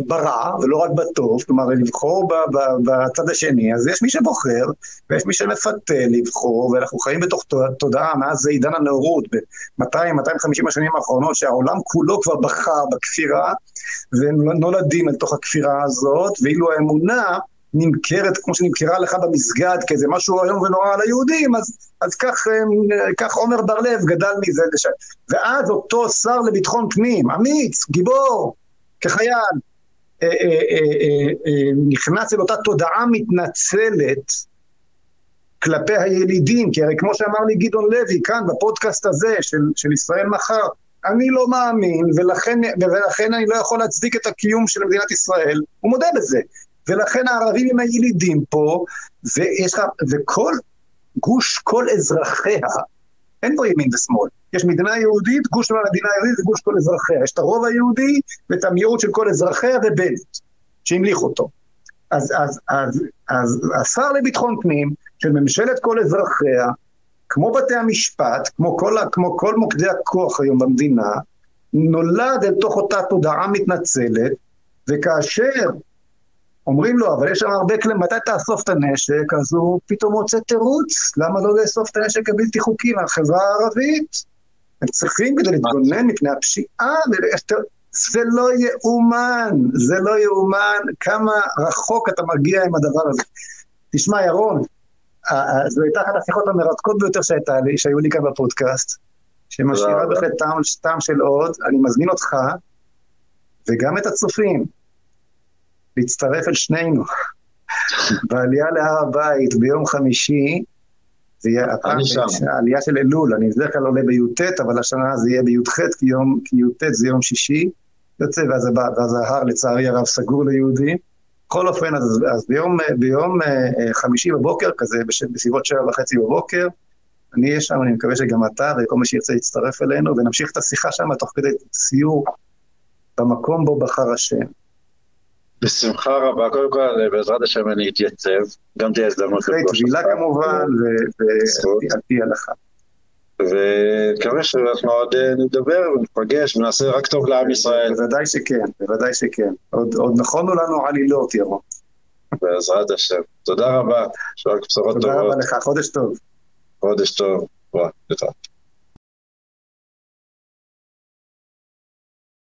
ברע, ולא רק בטוב, כלומר לבחור בצד השני, אז יש מי שבוחר, ויש מי שמפתה לבחור, ואנחנו חיים בתוך תודעה מאז עידן הנאורות, ב-200-250 השנים האחרונות, שהעולם כולו כבר בחר בכפירה, ונולדים אל תוך הכפירה הזאת, ואילו האמונה נמכרת כמו שנמכרה לך במסגד כאיזה משהו איום ונורא על היהודים, אז, אז כך, כך עומר בר-לב גדל מזה. ואז אותו שר לביטחון פנים, אמיץ, גיבור, כחייל, אה, אה, נכנס אל אותה תודעה מתנצלת כלפי הילידים, כי הרי כמו שאמר לי גדעון לוי כאן בפודקאסט הזה של, של ישראל מחר, אני לא מאמין ולכן, ולכן אני לא יכול להצדיק את הקיום של מדינת ישראל, הוא מודה בזה. ולכן הערבים הם הילידים פה, ויש וכל גוש כל אזרחיה, אין פה ימין ושמאל. יש מדינה יהודית, גוש המדינה היהודית זה גוש כל אזרחיה. יש את הרוב היהודי ואת המיעוט של כל אזרחיה ובנט, שהמליך אותו. אז, אז, אז, אז השר לביטחון פנים של ממשלת כל אזרחיה, כמו בתי המשפט, כמו כל, כמו כל מוקדי הכוח היום במדינה, נולד אל תוך אותה תודעה מתנצלת, וכאשר אומרים לו, אבל יש שם הרבה כלים, מתי תאסוף את הנשק? אז הוא פתאום מוצא תירוץ, למה לא לאסוף את הנשק הבלתי חוקי מהחברה הערבית? הם צריכים כדי להתגונן מפני הפשיעה, זה לא יאומן, זה לא יאומן כמה רחוק אתה מגיע עם הדבר הזה. תשמע, ירון, זו הייתה אחת השיחות המרתקות ביותר שהייתה לי, שהיו לי כאן בפודקאסט, שמשאירה טעם, טעם של עוד, אני מזמין אותך, וגם את הצופים, להצטרף אל שנינו בעלייה להר הבית ביום חמישי, זה יהיה הפעם העלייה של אלול, אני בדרך כלל עולה בי"ט, אבל השנה זה יהיה בי"ח, כי, כי י"ט זה יום שישי, יוצא, ואז, ואז ההר לצערי הרב סגור ליהודים. בכל אופן, אז, אז ביום, ביום uh, חמישי בבוקר, כזה בש, בסביבות שבע וחצי בבוקר, אני אהיה שם, אני מקווה שגם אתה וכל מי שירצה יצטרף אלינו, ונמשיך את השיחה שם תוך כדי סיור במקום בו בחר השם. בשמחה רבה, קודם כל בעזרת השם אני אתייצב, גם תהיה הזדמנות אחרי טבילה כמובן, ועל הלכה. ומקווה שאנחנו עוד אה, נדבר ונפגש ונעשה רק טוב לעם ישראל. בוודאי שכן, בוודאי שכן. עוד, עוד נכונו לנו עלילות, ירון. בעזרת השם. תודה רבה, שרק בשורות טובות. תודה רבה לך, חודש טוב. חודש טוב. וואו,